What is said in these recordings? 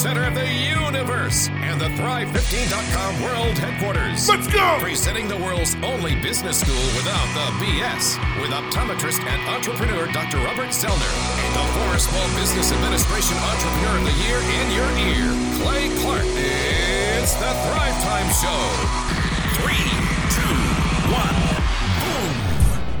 center of the universe, and the Thrive15.com world headquarters. Let's go! Presenting the world's only business school without the BS, with optometrist and entrepreneur Dr. Robert Zoellner, and the former Small Business Administration Entrepreneur of the Year in your ear, Clay Clark. It's the Thrive Time Show. Three.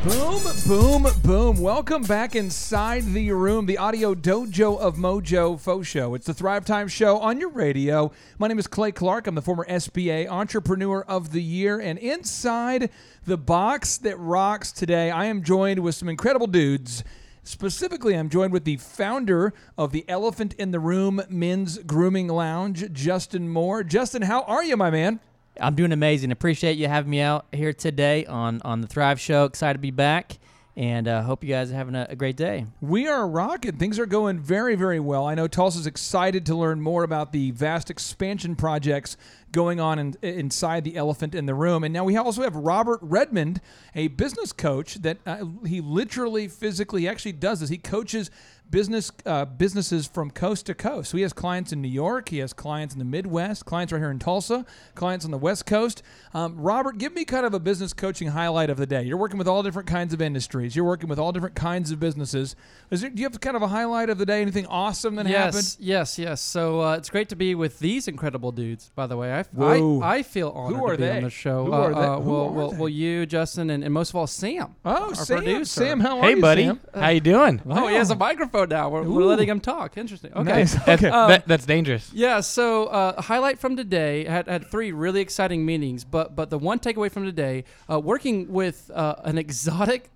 Boom, boom, boom. Welcome back inside the room, the audio dojo of Mojo Faux Show. It's the Thrive Time Show on your radio. My name is Clay Clark. I'm the former SBA Entrepreneur of the Year. And inside the box that rocks today, I am joined with some incredible dudes. Specifically, I'm joined with the founder of the Elephant in the Room Men's Grooming Lounge, Justin Moore. Justin, how are you, my man? I'm doing amazing. Appreciate you having me out here today on on the Thrive Show. Excited to be back, and uh, hope you guys are having a, a, great day. We are rocking. Things are going very very well. I know Tulsa's excited to learn more about the vast expansion projects going on in, inside the elephant in the room. And now we also have Robert Redmond, a business coach that uh, he literally physically actually does this. He coaches business uh, businesses from coast to coast. So he has clients in New York, he has clients in the Midwest, clients right here in Tulsa, clients on the West Coast. Um, Robert, give me kind of a business coaching highlight of the day. You're working with all different kinds of industries. You're working with all different kinds of businesses. There, do you have kind of a highlight of the day? Anything awesome that yes, happened? Yes, yes. So uh, it's great to be with these incredible dudes. By the way, I, I, I, feel honored Who are to be they? on the show. Who uh, are they? Uh, Who well, are well, they? well, you, Justin, and, and most of all, Sam. Oh, our Sam. producer. Sam, how are Hey, you, buddy. Sam? How you doing? Oh, he has a Wow. Microphone now. We're, we're letting him talk. Interesting. Okay. Nice. That's, Okay. Um, that, that's dangerous. Yeah, so uh, highlight from today had, had three really exciting meetings, but but the one takeaway from today, uh, working with uh, an exotic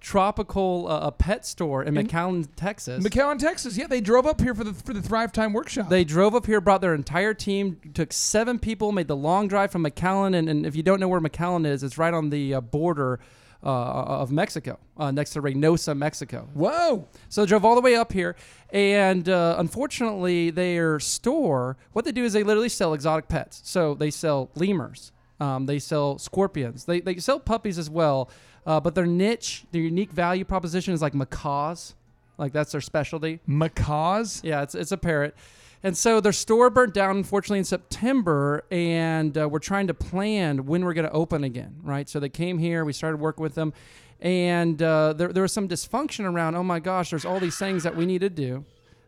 tropical uh, a pet store in In- McAllen, Texas. McAllen, Texas. Yeah, they drove up here for the for the Thrive Time workshop. They drove up here, brought their entire team, took seven people, made the long drive from McAllen. And, and if you don't know where McAllen is, it's right on the uh, border uh, of Mexico, uh, next to Reynosa, Mexico. Whoa. So they drove all the way up here. And uh, unfortunately, their store, what they do is they literally sell exotic pets. So they sell lemurs, um, they sell scorpions, they, they sell puppies as well. Uh, but their niche, their unique value proposition is like macaws. Like that's their specialty. Macaws. Yeah, it's it's a parrot. And so their store burnt down, unfortunately, in September, and uh, we're trying to plan when we're going to open again, right? So they came here, we started working with them, and uh, there, there was some dysfunction around, oh my gosh, there's all these things that we need to do.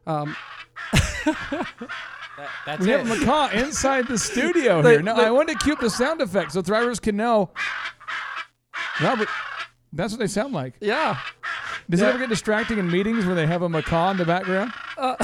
Um, That's We have a macaw inside the studio They- here. Now, they- I wanted to cue up the sound effects so thrivers can know. Robert, that's what they sound like. yeah. Does it ever get distracting in meetings where they have a macaw in the background? Uh,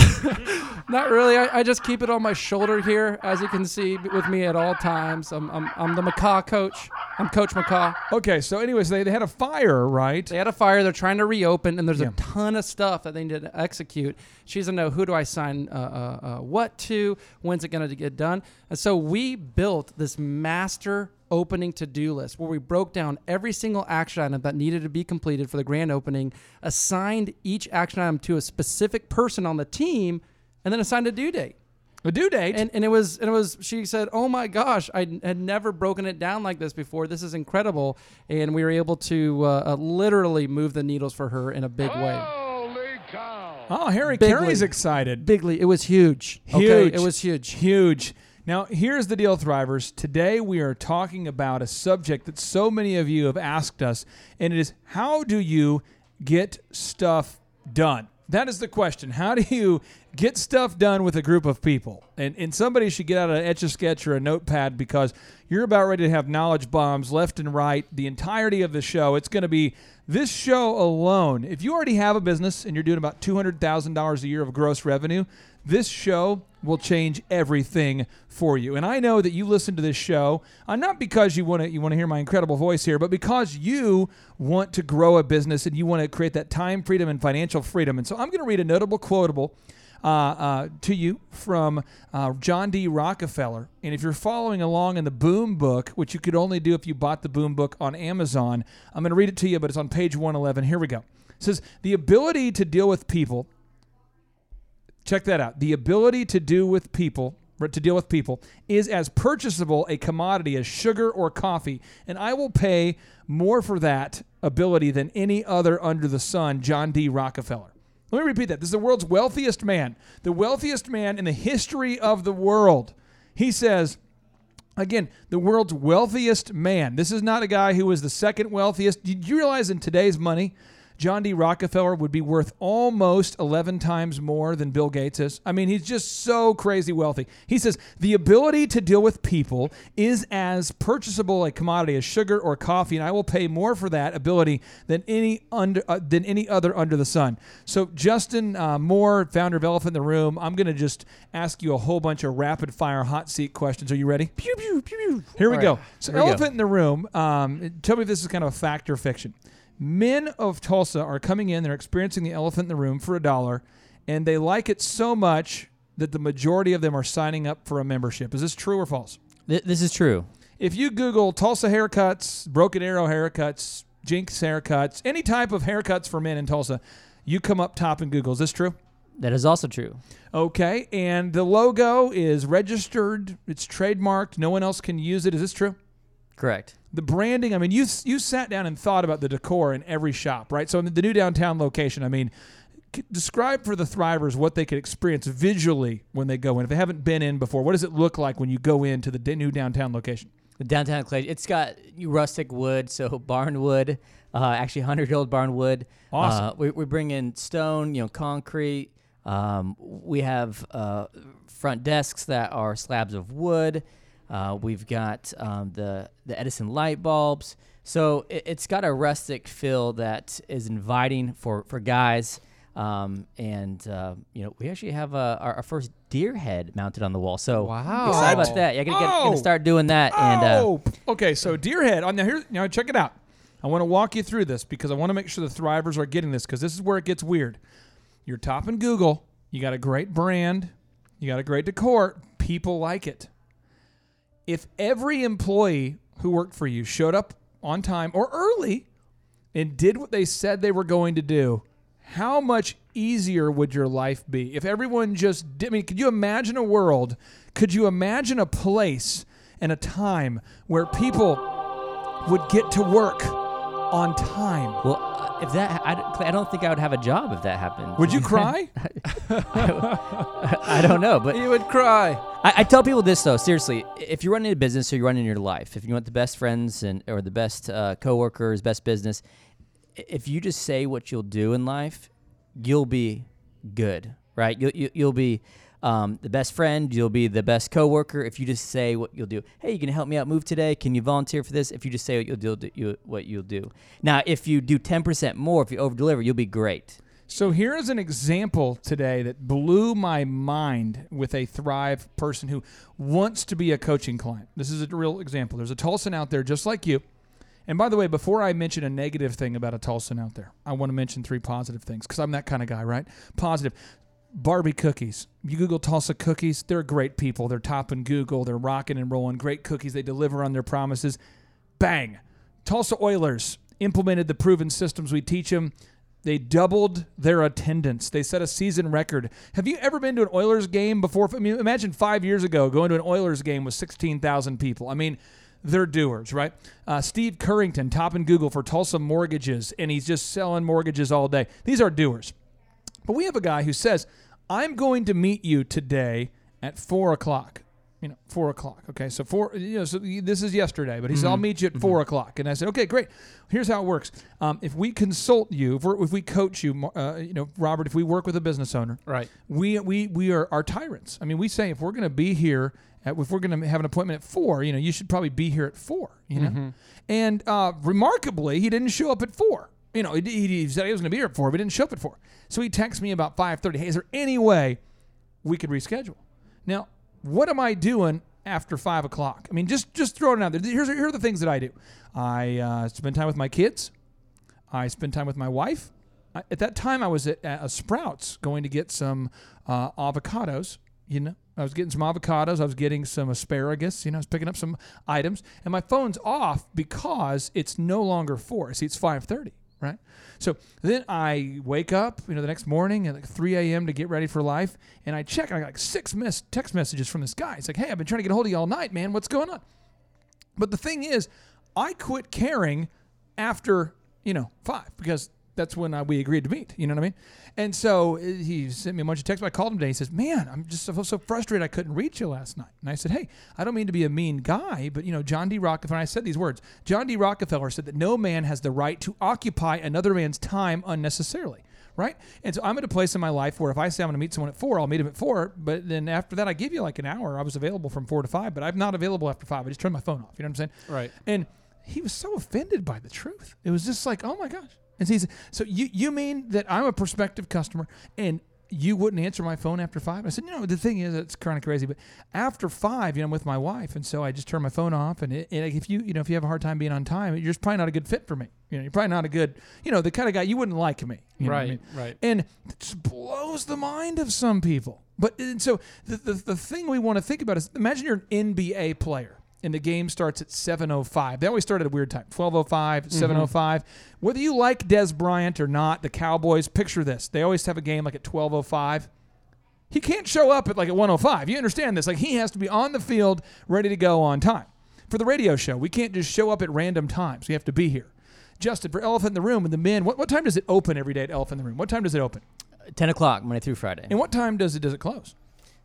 not really. I, I just keep it on my shoulder here, as you can see, with me at all times. I'm, I'm, I'm the macaw coach. I'm Coach Macaw. Okay, so anyways, they, they had a fire, right? They had a fire. They're trying to reopen, and there's Yeah. a ton of stuff that they need to execute. She doesn't know who do I sign uh, uh, uh, what to, when's it going to get done. And so we built this master opening to-do list where we broke down every single action item that needed to be completed for the grand opening, assigned each action item to a specific person on the team, and then assigned a due date. A due date. And, and it was and it was she said, "Oh my gosh, I had never broken it down like this before. This is incredible." And we were able to uh, uh, literally move the needles for her in a big way. Holy cow! Oh, Harry Bigly. Carey's excited. Bigly, it was huge. Okay? Huge. It was huge. Huge. Now, here's the deal, Thrivers. Today we are talking about a subject that so many of you have asked us, and it is how do you get stuff done? That is the question. How do you get stuff done with a group of people? And, and somebody should get out an etch a sketch or a notepad because you're about ready to have knowledge bombs left and right the entirety of the show. It's going to be this show alone. If you already have a business and you're doing about $200,000 a year of gross revenue, this show will change everything for you. And I know that you listen to this show uh, not because you want to you want to hear my incredible voice here, but because you want to grow a business and you want to create that time freedom and financial freedom. And so I'm going to read a notable quotable uh, uh, to you from uh, John D. Rockefeller. And if you're following along in the Boom Book, which you could only do if you bought the Boom Book on Amazon, I'm going to read it to you, but it's on page 111. Here we go. It says, The ability to deal with people check that out. The ability to do with people to deal with people is as purchasable a commodity as sugar or coffee, and I will pay more for that ability than any other under the sun. John D. Rockefeller. Let me repeat that. This is the world's wealthiest man, the wealthiest man in the history of the world. He says, again, the world's wealthiest man. This is not a guy who was the second wealthiest. Did you realize in today's money, John D. Rockefeller would be worth almost 11 times more than Bill Gates is. I mean, he's just so crazy wealthy. He says the ability to deal with people is as purchasable a commodity as sugar or coffee, and I will pay more for that ability than any under uh, than any other under the sun. So, Justin uh, Moore, founder of Elephant in the Room, I'm going to just ask you a whole bunch of rapid fire hot seat questions. Are you ready? Pew pew pew pew. Here we All go. So, Here we go. Elephant in the Room. Um, tell me if this is kind of a fact or fiction. Men of Tulsa are coming in, they're experiencing the elephant in the room for a dollar, and they like it so much that the majority of them are signing up for a membership. Is this true or false? Th- this is true. If you Google Tulsa haircuts, Broken Arrow haircuts, Jenks haircuts, any type of haircuts for men in Tulsa, you come up top in Google. Is this true? That is also true. Okay, and the logo is registered, it's trademarked, no one else can use it. Is this true? Correct. the branding i mean you you sat down and thought about the decor in every shop right so in the new downtown location i mean describe for the thrivers what they could experience visually when they go in if they haven't been in before what does it look like when you go into the new downtown location The downtown clay. It's got rustic wood, so barn wood, uh, actually hundred year old barn wood. Awesome. Uh, we, we bring in stone, you know, concrete. Um, we have uh, front desks that are slabs of wood. Uh, we've got um, the the Edison light bulbs. So it, it's got a rustic feel that is inviting for for guys. Um, and uh, you know, we actually have uh, our, our first deer head mounted on the wall. So Wow. excited about that. Yeah, gonna, get, Oh. gonna start doing that. And uh, oh okay so deer head oh, now here now check it out i want to walk you through this because i want to make sure the thrivers are getting this because this is where it gets weird you're top in google you got a great brand you got a great decor people like it if every employee who worked for you showed up on time or early and did what they said they were going to do, how much easier would your life be? If everyone just did, I mean, could you imagine a world? Could you imagine a place and a time where people would get to work on time? Well, if that, I, don't- I don't think I would have a job if that happened. Would you cry? I don't know, but You would cry. I, I tell people this though, seriously. If you're running a business or you're running your life, if you want the best friends and or the best uh, coworkers, best business, if you just say what you'll do in life, you'll be good, right? You'll you, you'll be um, the best friend. You'll be the best coworker if you just say what you'll do. Hey, you can help me out move today? Can you volunteer for this? If you just say what you'll do, you, what you'll do. Now, if you do 10% more, if you over deliver, you'll be great. So here is an example today that blew my mind with a Thrive person who wants to be a coaching client. This is a real example. There's a Tulsan out there just like you. And by the way, before I mention a negative thing about a Tulsan out there, I want to mention three positive things because I'm that kind of guy, right? Positive. Barbie cookies. You Google Tulsa cookies, they're great people. They're top in Google. They're rocking and rolling. Great cookies. They deliver on their promises. Bang. Tulsa Oilers implemented the proven systems we teach them. They doubled their attendance. They set a season record. Have you ever been to an Oilers game before? I mean, imagine five years ago going to an Oilers game with 16,000 people. I mean, they're doers, right? Uh, Steve Currington, top in Google for Tulsa Mortgages, and he's just selling mortgages all day. These are doers. But we have a guy who says, I'm going to meet you today at four o'clock. You know, four o'clock. Okay, so four. You know, so this is yesterday, but he said, "I'll meet you at 4 o'clock." And I said, "Okay, great. Here's how it works. Um, if we consult you, if, we coach you, uh, you know, Robert, if we work with a business owner, Right. we we we are our tyrants. I mean, we say if we're going to be here, at, if we're going to have an appointment at four, you know, you should probably be here at four. You know, and uh, remarkably, he didn't show up at four. You know, he, he, said he was going to be here at four, but he didn't show up at four. So he texts me about five thirty. Hey, is there any way we could reschedule? Now, what am I doing after five o'clock? I mean, just just throwing it out there. Here's here are the things that I do. I uh, spend time with my kids. I spend time with my wife. I, at that time, I was at, at a Sprouts going to get some uh, avocados. You know, I was getting some avocados. I was getting some asparagus. You know, I was picking up some items, and my phone's off because it's no longer four. See, it's five thirty, right? So then I wake up, you know, the next morning at like 3 a.m. to get ready for life, and I check. I got like six miss text messages from this guy. It's like, "Hey, I've been trying to get a hold of you all night, man. What's going on?" But the thing is, I quit caring after, you know, five because that's when I, we agreed to meet. You know what I mean? And so uh, he sent me a bunch of texts. I called him today. He says, "Man, I'm just so, so frustrated. I couldn't reach you last night." And I said, "Hey, I don't mean to be a mean guy, but you know, John D. Rockefeller." I said these words. John D. Rockefeller said that no man has the right to occupy another man's time unnecessarily. Right? And so I'm at a place in my life where if I say I'm going to meet someone at four, I'll meet him at four. But then after that, I give you like an hour. I was available from four to five, but I'm not available after five. I just turn my phone off. You know what I'm saying? Right. And he was so offended by the truth. It was just like, oh my gosh. And he's so you you mean that I'm a prospective customer and you wouldn't answer my phone after five? I said, no. The thing is, it's kind of crazy, but after five, you know, I'm with my wife, and so I just turn my phone off. And, it, and if you you know if you have a hard time being on time, you're just probably not a good fit for me. You know, you're probably not a good you know the kind of guy you wouldn't like me. You know I Right, mean? right. And it just blows the mind of some people. But and so the, the the thing we want to think about is imagine you're an NBA player and the game starts at 7:05. They always start at a weird time. 12:05, 7:05. Mm-hmm. Whether you like Dez Bryant or not, the Cowboys, picture this. They always have a game like at 12:05. He can't show up at like at 105. You understand this? Like he has to be on the field ready to go on time. For the radio show, we can't just show up at random times. We have to be here. Justin, for Elephant in the Room and the men, what, what time does it open every day at Elephant in the Room? What time does it open? 10 o'clock Monday through Friday, And what time does it does it close?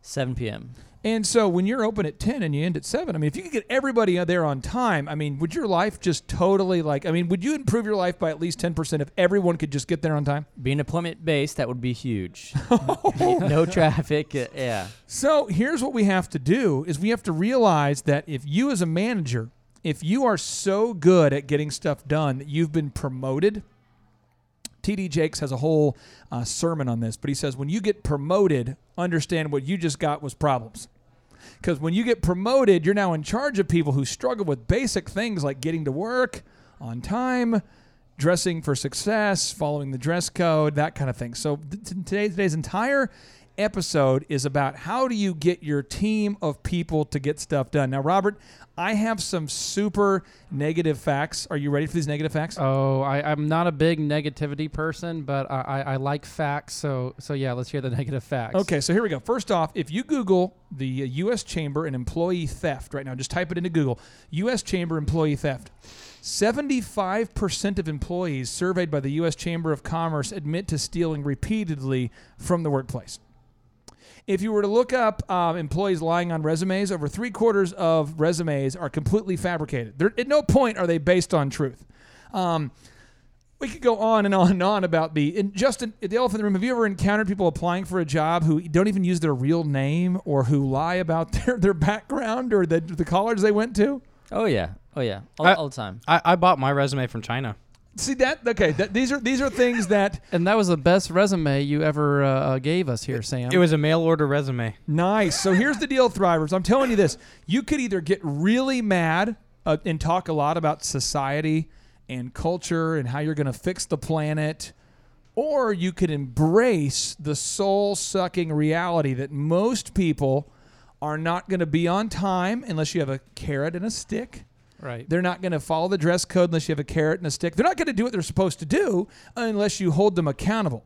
7 p.m. And so when you're open at 10 and you end at 7, I mean, if you could get everybody there on time, I mean, would your life just totally like, I mean, would you improve your life by at least 10% if everyone could just get there on time? Being appointment based, that would be huge. no traffic. uh, yeah. So here's what we have to do is we have to realize that if you as a manager, if you are so good at getting stuff done that you've been promoted, TD Jakes has a whole uh, sermon on this, but he says when you get promoted, understand what you just got was problems. Because when you get promoted, you're now in charge of people who struggle with basic things like getting to work on time, dressing for success, following the dress code, that kind of thing. So today's, today's entire episode is about how do you get your team of people to get stuff done. Now, Robert, I have some super negative facts. Are you ready for these negative facts? Oh, I, I'm not a big negativity person, but I, I, I like facts. So so yeah, let's hear the negative facts. Okay, so here we go. First off, if you Google the uh, U.S. Chamber and employee theft right now, just type it into Google U.S. Chamber employee theft. 75% of employees surveyed by the U.S. Chamber of Commerce admit to stealing repeatedly from the workplace. If you were to look up um, employees lying on resumes, over three quarters of resumes are completely fabricated. They're, at no point are they based on truth. Um, we could go on and on and on about the and Justin at the elephant in the room. Have you ever encountered people applying for a job who don't even use their real name or who lie about their, their background or the the college they went to? Oh, yeah. Oh, yeah. All, I- all the time. I, I bought my resume from China. See that? Okay, that, these are these are things that And that was the best resume you ever uh, uh, gave us here, Sam. It was a mail order resume. Nice. So here's the deal, Thrivers. I'm telling you this. You could either get really mad uh, and talk a lot about society and culture and how you're going to fix the planet, or you could embrace the soul sucking reality that most people are not going to be on time unless you have a carrot and a stick. Right. They're not going to follow the dress code unless you have a carrot and a stick. They're not going to do what they're supposed to do unless you hold them accountable.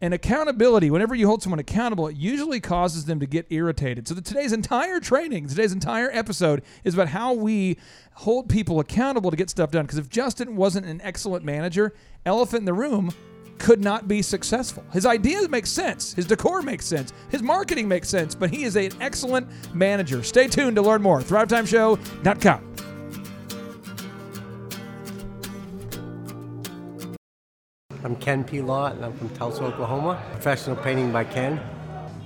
And accountability, whenever you hold someone accountable, it usually causes them to get irritated. So, the, today's entire training, today's entire episode is about how we hold people accountable to get stuff done. Because if Justin wasn't an excellent manager, Elephant in the Room could not be successful. His ideas make sense, his decor makes sense, his marketing makes sense, but he is an excellent manager. Stay tuned to learn more. ThriveTimeShow.com. I'm Ken P. And I'm from Tulsa, Oklahoma. Professional painting by Ken.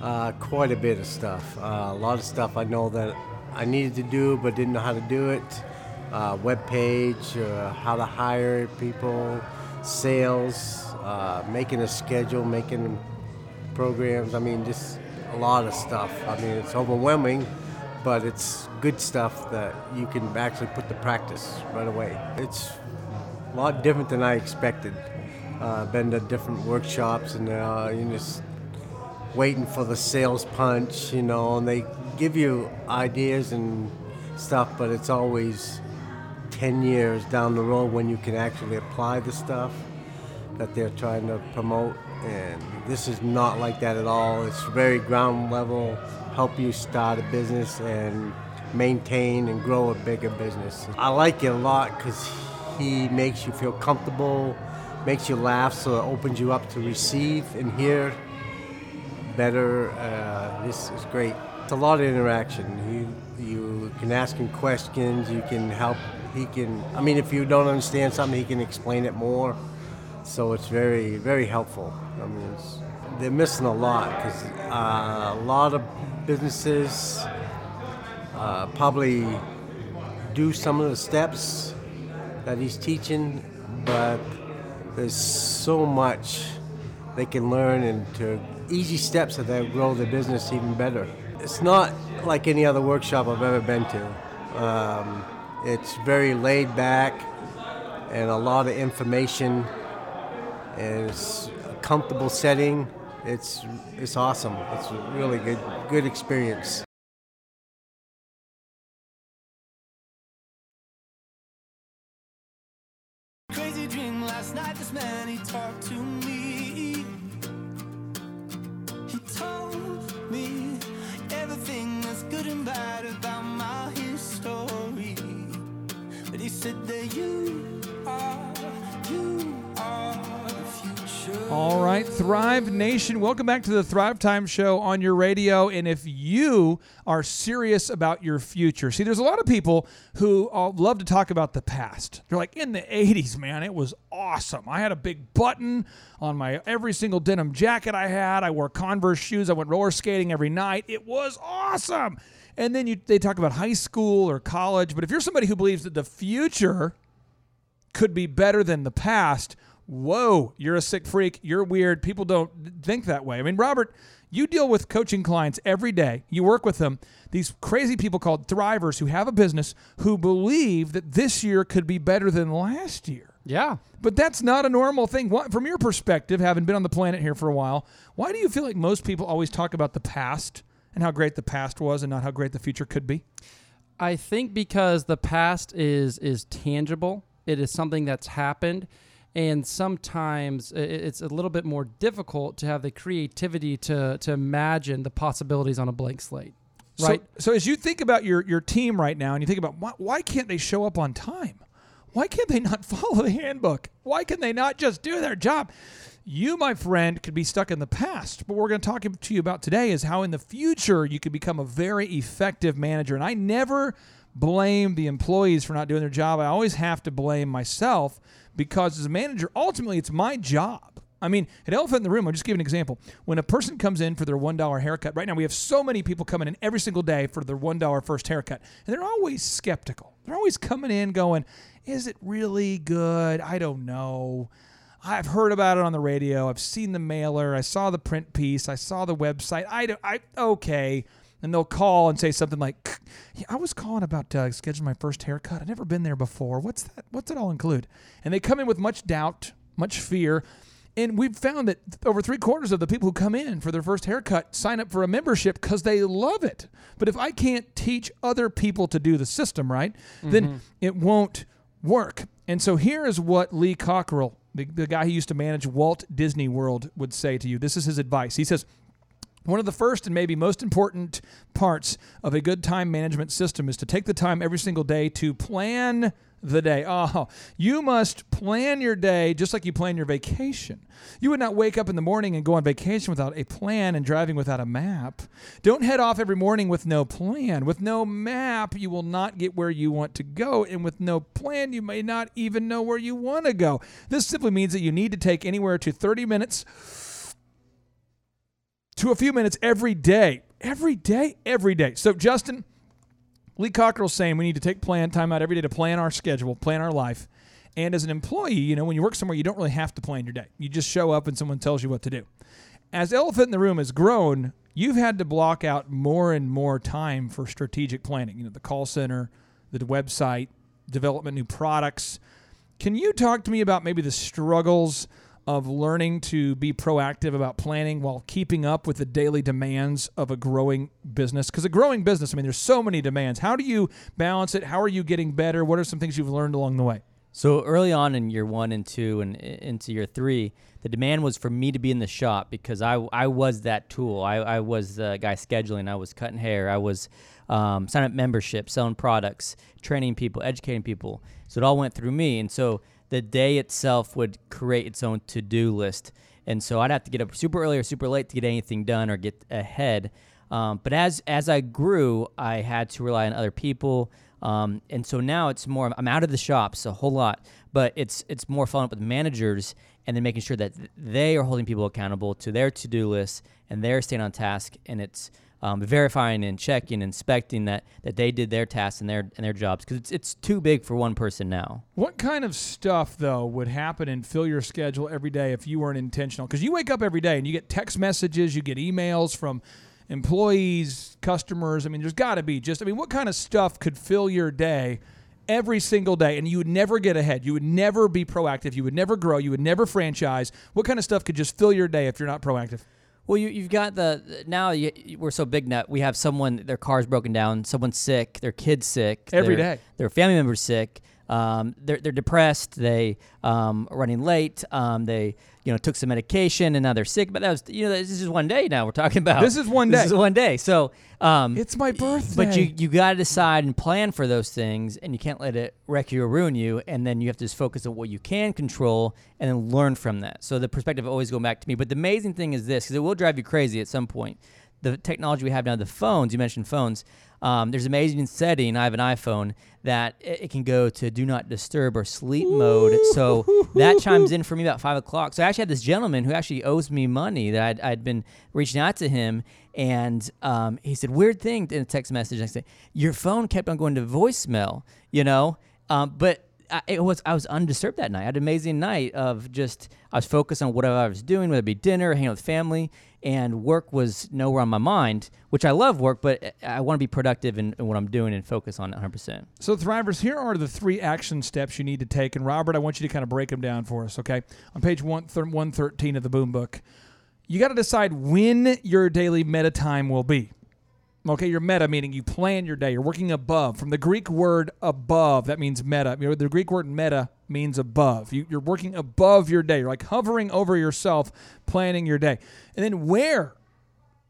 Uh, quite a bit of stuff. Uh, a lot of stuff I know that I needed to do but didn't know how to do it. Uh, web page, uh, how to hire people, sales, uh, making a schedule, making programs. I mean, just a lot of stuff. I mean, it's overwhelming, but it's good stuff that you can actually put to practice right away. It's a lot different than I expected. Uh, been to different workshops and uh, you just waiting for the sales punch, you know, and they give you ideas and stuff, but it's always 10 years down the road when you can actually apply the stuff that they're trying to promote. And this is not like that at all. It's very ground level, help you start a business and maintain and grow a bigger business. I like it a lot because he makes you feel comfortable makes you laugh, so it opens you up to receive and hear better. Uh, this is great. It's a lot of interaction. You you can ask him questions. You can help. He can. I mean, if you don't understand something, he can explain it more. So it's very very helpful. I mean, they're missing a lot because uh, a lot of businesses uh, probably do some of the steps that he's teaching, but there's so much they can learn and to easy steps that they'll grow their business even better. It's not like any other workshop I've ever been to. Um, it's very laid back and a lot of information and it's a comfortable setting. It's it's awesome. It's a really good good experience. Man he talked to me. He told me everything that's good and bad about my history. But he said that you are, you. All right, Thrive Nation, welcome back to the Thrive Time Show on your radio. And if you are serious about your future, see, there's a lot of people who uh, love to talk about the past. They're like, in the 80s, man, it was awesome. I had a big button on my every single denim jacket I had. I wore Converse shoes. I went roller skating every night. It was awesome. And then you, they talk about high school or college. But if you're somebody who believes that the future could be better than the past. Whoa, you're a sick freak. You're weird. People don't think that way. I mean, Robert, you deal with coaching clients every day. You work with them. These crazy people called thrivers who have a business who believe that this year could be better than last year. Yeah. But that's not a normal thing. What, from your perspective, having been on the planet here for a while, why do you feel like most people always talk about the past and how great the past was and not how great the future could be? I think because the past is is tangible. It is something that's happened, and sometimes it's a little bit more difficult to have the creativity to to imagine the possibilities on a blank slate. Right. So, so as you think about your your team right now, and you think about why, why can't they show up on time? Why can't they not follow the handbook? Why can they not just do their job? You, my friend, could be stuck in the past. But what we're going to talk to you about today is how in the future you could become a very effective manager. And I never blame the employees for not doing their job. I always have to blame myself because as a manager, ultimately it's my job. I mean, at Elephant in the Room, I'll just give an example. When a person comes in for their $1 haircut, right now we have so many people coming in every single day for their $1 first haircut, and they're always skeptical. They're always coming in going, Is it really good? I don't know. I've heard about it on the radio. I've seen the mailer. I saw the print piece. I saw the website. I don't, I, okay. And they'll call and say something like, yeah, I was calling about uh, scheduling my first haircut. I've never been there before. What's that? What's it all include? And they come in with much doubt, much fear. And we've found that over three quarters of the people who come in for their first haircut sign up for a membership because they love it. But if I can't teach other people to do the system right, then it won't work. And so here is what Lee Cockrell, the, the guy who used to manage Walt Disney World, would say to you. This is his advice. He says, one of the first and maybe most important parts of a good time management system is to take the time every single day to plan the day. Oh, you must plan your day just like you plan your vacation. You would not wake up in the morning and go on vacation without a plan and driving without a map. Don't head off every morning with no plan. With no map, you will not get where you want to go. And with no plan, you may not even know where you want to go. This simply means that you need to take anywhere to 30 minutes to a few minutes every day. Every day, every day. So, Justin, Lee Cockrell's saying we need to take plan time out every day to plan our schedule, plan our life. And as an employee, you know, when you work somewhere, you don't really have to plan your day. You just show up and someone tells you what to do. As Elephant in the Room has grown, you've had to block out more and more time for strategic planning. You know, the call center, the website, development new products. Can you talk to me about maybe the struggles of learning to be proactive about planning while keeping up with the daily demands of a growing business? Because a growing business, I mean, there's so many demands. How do you balance it? How are you getting better? What are some things you've learned along the way? So early on in year one and two and into year three, the demand was for me to be in the shop because I, I was that tool. I, I was the guy scheduling. I was cutting hair. I was um, signing up memberships, selling products, training people, educating people. So it all went through me. And so the day itself would create its own to-do list, and so I'd have to get up super early or super late to get anything done or get ahead. Um, but as as I grew, I had to rely on other people, um, and so now it's more. I'm out of the shops a whole lot, but it's it's more following up with managers and then making sure that they are holding people accountable to their to-do lists and they're staying on task, and it's um, verifying and checking, inspecting that that they did their tasks and their and their jobs because it's it's too big for one person now. What kind of stuff though would happen and fill your schedule every day if you weren't intentional? Because you wake up every day and you get text messages, you get emails from employees, customers. I mean, there's got to be just. I mean, what kind of stuff could fill your day? Every single day, and you would never get ahead. You would never be proactive. You would never grow. You would never franchise. What kind of stuff could just fill your day if you're not proactive? Well, you, you've got the now you, we're so big now. We have someone their car's broken down, someone's sick, their kid's sick, Every their, day. their family member's sick. Um, they're they're depressed. They um, are running late. Um, they you know took some medication and now they're sick. But that was you know this is one day now we're talking about. This is one day. This is one day. So um, It's my birthday. but you you got to decide and plan for those things, and you can't let it wreck you or ruin you. And then you have to just focus on what you can control, and then learn from that. So the perspective always go back to me. But the amazing thing is this, because it will drive you crazy at some point. The technology we have now, the phones. You mentioned phones. Um, there's an amazing setting. I have an iPhone that it, can go to do not disturb or sleep mode. So that chimes in for me about five o'clock. So I actually had this gentleman who actually owes me money that I'd, I'd been reaching out to him, and um, he said weird thing in a text message. I said your phone kept on going to voicemail, you know, um, but. I, it was I was undisturbed that night. I had an amazing night of just I was focused on whatever I was doing, whether it be dinner, hanging out with family, and work was nowhere on my mind. Which I love work, but I want to be productive in, in what I'm doing and focus on 100. percent So, Thrivers, here are the three action steps you need to take. And, Robert, I want you to kind of break them down for us, okay? On page one, thir- 113 of the Boom Book, you got to decide when your daily meta time will be. Okay, your meta meaning you plan your day. You're working above. From the Greek word above, that means meta. The Greek word meta means above. You, you're working above your day. You're like hovering over yourself, planning your day. And then where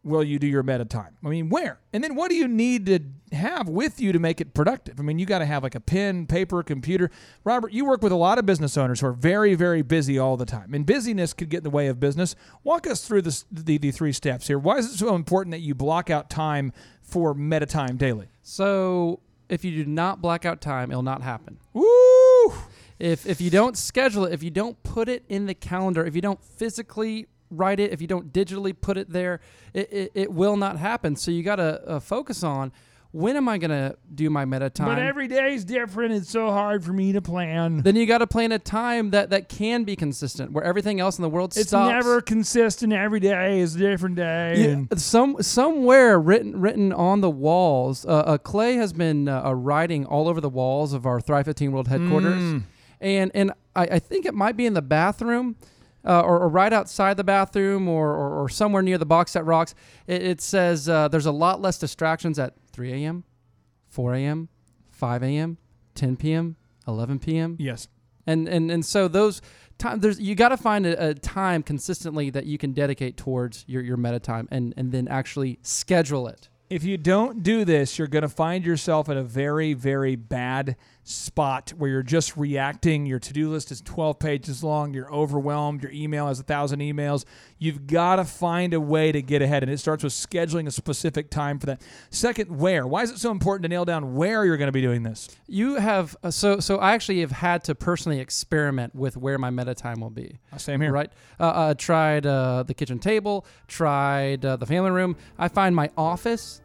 will you do your meta time? I mean, where? And then what do you need to have with you to make it productive? I mean, you got to have like a pen, paper, computer. Robert, you work with a lot of business owners who are very, very busy all the time, and busyness could get in the way of business. Walk us through this, the, the three steps here. Why is it so important that you block out time for meta time daily? So if you do not black out time, it'll not happen. Woo! If if you don't schedule it, if you don't put it in the calendar, if you don't physically write it, if you don't digitally put it there, it, it, it will not happen. So you got to uh, focus on when am I going to do my meta time? every day is different. It's so hard for me to plan. then you got to plan a time that that can be consistent, where everything else in the world stops. it's stops. Never consistent. Every day is a different day. Yeah, some somewhere written written on the walls. Uh, uh, Clay has been uh, uh, writing all over the walls of our Thrive 15 World headquarters, Mm. and and I, I think it might be in the bathroom. Uh, or, or right outside the bathroom, or, or, or somewhere near the box that rocks. It, it says uh, there's a lot less distractions at 3 a.m., 4 a.m., 5 a.m., 10 p.m., 11 p.m. Yes. and and and so those time there's you got to find a, a time consistently that you can dedicate towards your your meta time and and then actually schedule it If you don't do this, you're going to find yourself in a very, very bad spot where you're just reacting. Your to do list is 12 pages long. You're overwhelmed. Your email has a thousand emails. You've got to find a way to get ahead. And it starts with scheduling a specific time for that. Second, where? Why is it so important to nail down where you're going to be doing this? you have uh, so so i actually have had to personally experiment with where my meta time will be Same here. right uh, uh, tried uh, the kitchen table tried uh, the family room i find my office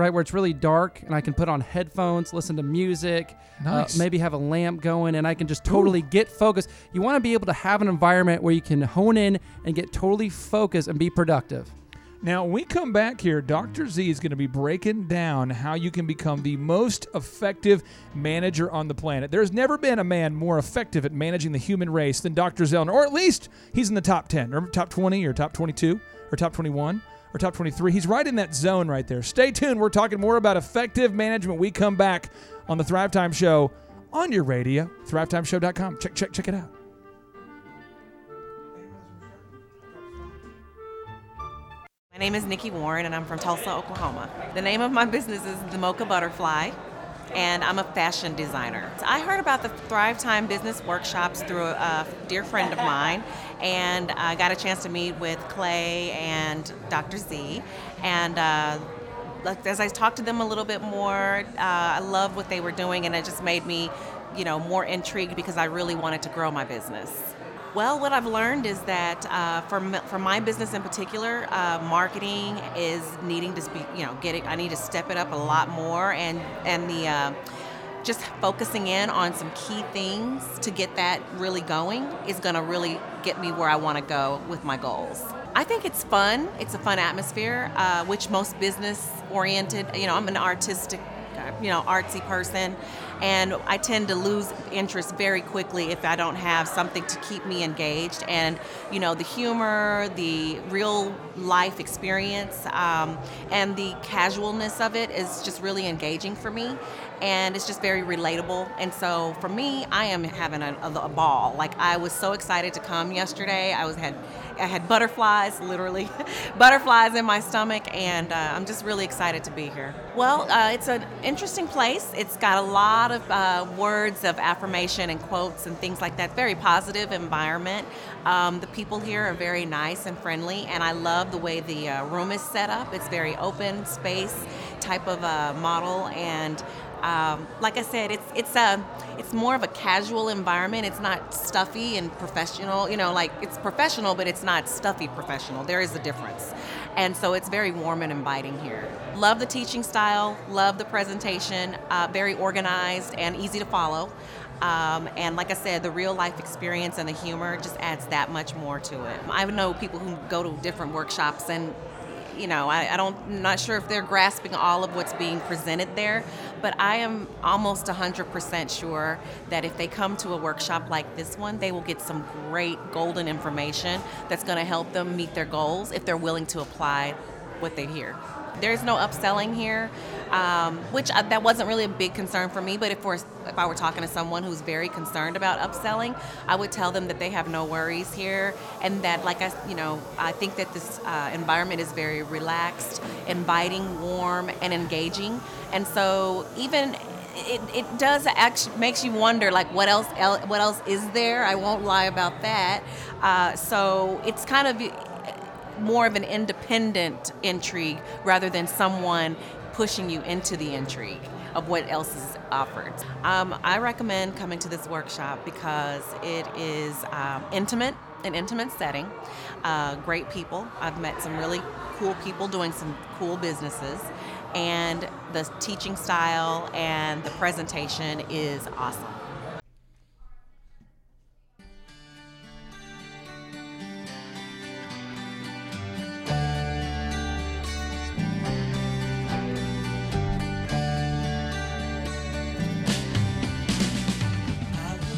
right where it's really dark and i can put on headphones listen to music Nice. uh, maybe have a lamp going and i can just totally get focused you want to be able to have an environment where you can hone in and get totally focused and be productive Now, when we come back here, Dr. Z is going to be breaking down how you can become the most effective manager on the planet. There's never been a man more effective at managing the human race than Dr. Zoellner, or at least he's in the top 10, or top 20, or top 22, or top 21, or top 23. He's right in that zone right there. Stay tuned. We're talking more about effective management. We come back on the Thrive Time Show on your radio, thrivetimeshow.com. Check, check, check it out. My name is Nikki Warren and I'm from Tulsa, Oklahoma. The name of my business is The Mocha Butterfly. and I'm a fashion designer. I heard about the Thrive Time business workshops through a dear friend of mine, and I got a chance to meet with Clay and Dr. Z, and. Uh, as I talked to them a little bit more, uh, I love what they were doing, and it just made me, you know, more intrigued because I really wanted to grow my business. Well, what I've learned is that uh, for, for my business in particular, uh, marketing is needing to be, you know, get it. I need to step it up a lot more, and and the uh, just focusing in on some key things to get that really going is going to really get me where I want to go with my goals. I think it's fun. It's a fun atmosphere, uh, which most business oriented, you know, I'm an artistic, uh, you know, artsy person, and I tend to lose interest very quickly if I don't have something to keep me engaged. And, you know, the humor, the real life experience, um, and the casualness of it is just really engaging for me and it's just very relatable. And so for me, I am having a, a, a, ball. Like I was so excited to come yesterday. I was had I had butterflies, literally, butterflies in my stomach, and uh, I'm just really excited to be here. Well, uh, it's an interesting place. It's got a lot of uh, words of affirmation and quotes and things like that. Very positive environment. Um, the people here are very nice and friendly, and I love the way the uh, room is set up. It's very open space type of uh, model, and um, like I said, it's it's a it's more of a casual environment. It's not stuffy and professional. You know, like it's professional, but it's not stuffy professional. There is a difference, and so it's very warm and inviting here. Love the teaching style. Love the presentation. Uh, very organized and easy to follow. Um, and like I said, the real life experience and the humor just adds that much more to it. I know people who go to different workshops and you know, I, I don't, I'm not sure if they're grasping all of what's being presented there, but I am almost 100% sure that if they come to a workshop like this one, they will get some great golden information that's going to help them meet their goals if they're willing to apply what they hear. There's no upselling here, um, which uh, that wasn't really a big concern for me. But if if I were talking to someone who's very concerned about upselling, I would tell them that they have no worries here, and that like I you know I think that this uh, environment is very relaxed, inviting, warm, and engaging. And so even it, it does actually makes you wonder like what else what else is there i won't lie about that uh, so it's kind of more of an independent intrigue rather than someone pushing you into the intrigue of what else is offered. Um, I recommend coming to this workshop because it is um, intimate, an intimate setting, uh, great people. I've met some really cool people doing some cool businesses, and the teaching style and the presentation is awesome.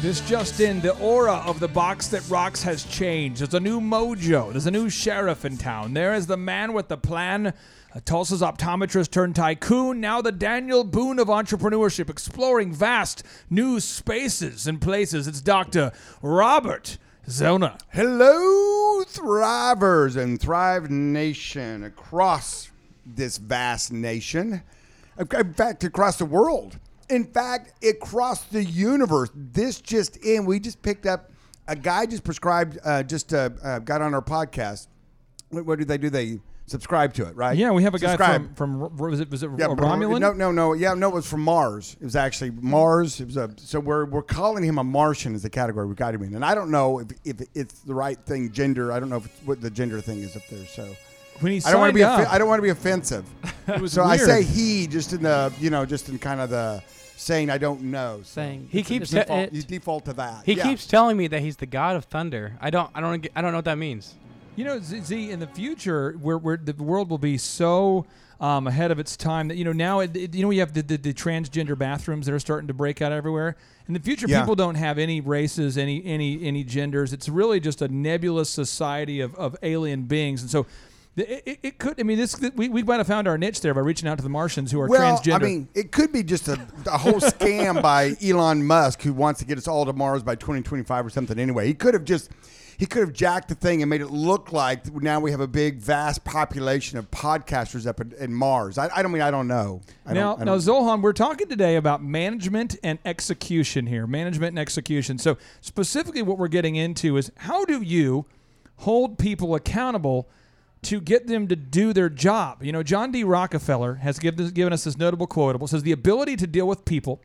This just in, the aura of the box that rocks has changed. There's a new mojo. There's a new sheriff in town. There is the man with the plan. A Tulsa's optometrist turned tycoon, now the Daniel Boone of entrepreneurship, exploring vast new spaces and places. It's Dr. Robert Zoellner. Hello, Thrivers and Thrive Nation across this vast nation. Uh, in fact, across the world. In fact, it crossed the universe. This just in, we just picked up a guy just prescribed, uh, just uh, uh, got on our podcast. What, what do they do? They subscribe to it, right? Yeah, we have a guy from, from was it was it Yeah, a Romulan? No, no, no. Yeah, no. It was from Mars. It was actually Mars. It was a. So we're we're calling him a Martian is the category we got him in, and I don't know if, if it's the right thing. Gender. I don't know if it's, what the gender thing is up there. So When he I don't want to be. signed Offi- up- I don't want to be offensive. It was so I weird. say he just in the you know just in kind of the saying I don't know. So Saying He keeps te- default. it- you default to that. He Yeah. keeps telling me that he's the god of thunder. I don't. I don't. get- I don't know what that means. You know, Z, Z, in the future, where, where the world will be so um, ahead of its time that you know now, it, it- you know, we have the, the, the transgender bathrooms that are starting to break out everywhere. In the future, Yeah. people don't have any races, any any any genders. It's really just a nebulous society of, of alien beings, and so. It, it, it could. I mean, this we, we might have found our niche there by reaching out to the Martians who are well, transgender. I mean, it could be just a, a whole scam by Elon Musk who wants to get us all to Mars by 2025 or something. Anyway, he could have just he could have jacked the thing and made it look like now we have a big, vast population of podcasters up in, in Mars. I, I don't mean I don't know. I now, don't, now, Zohan, we're talking today about management and execution here. Management and execution. So, specifically, what we're getting into is how do you hold people accountable to get them to do their job? You know, John D. Rockefeller has given, given us this notable quotable. It says, The ability to deal with people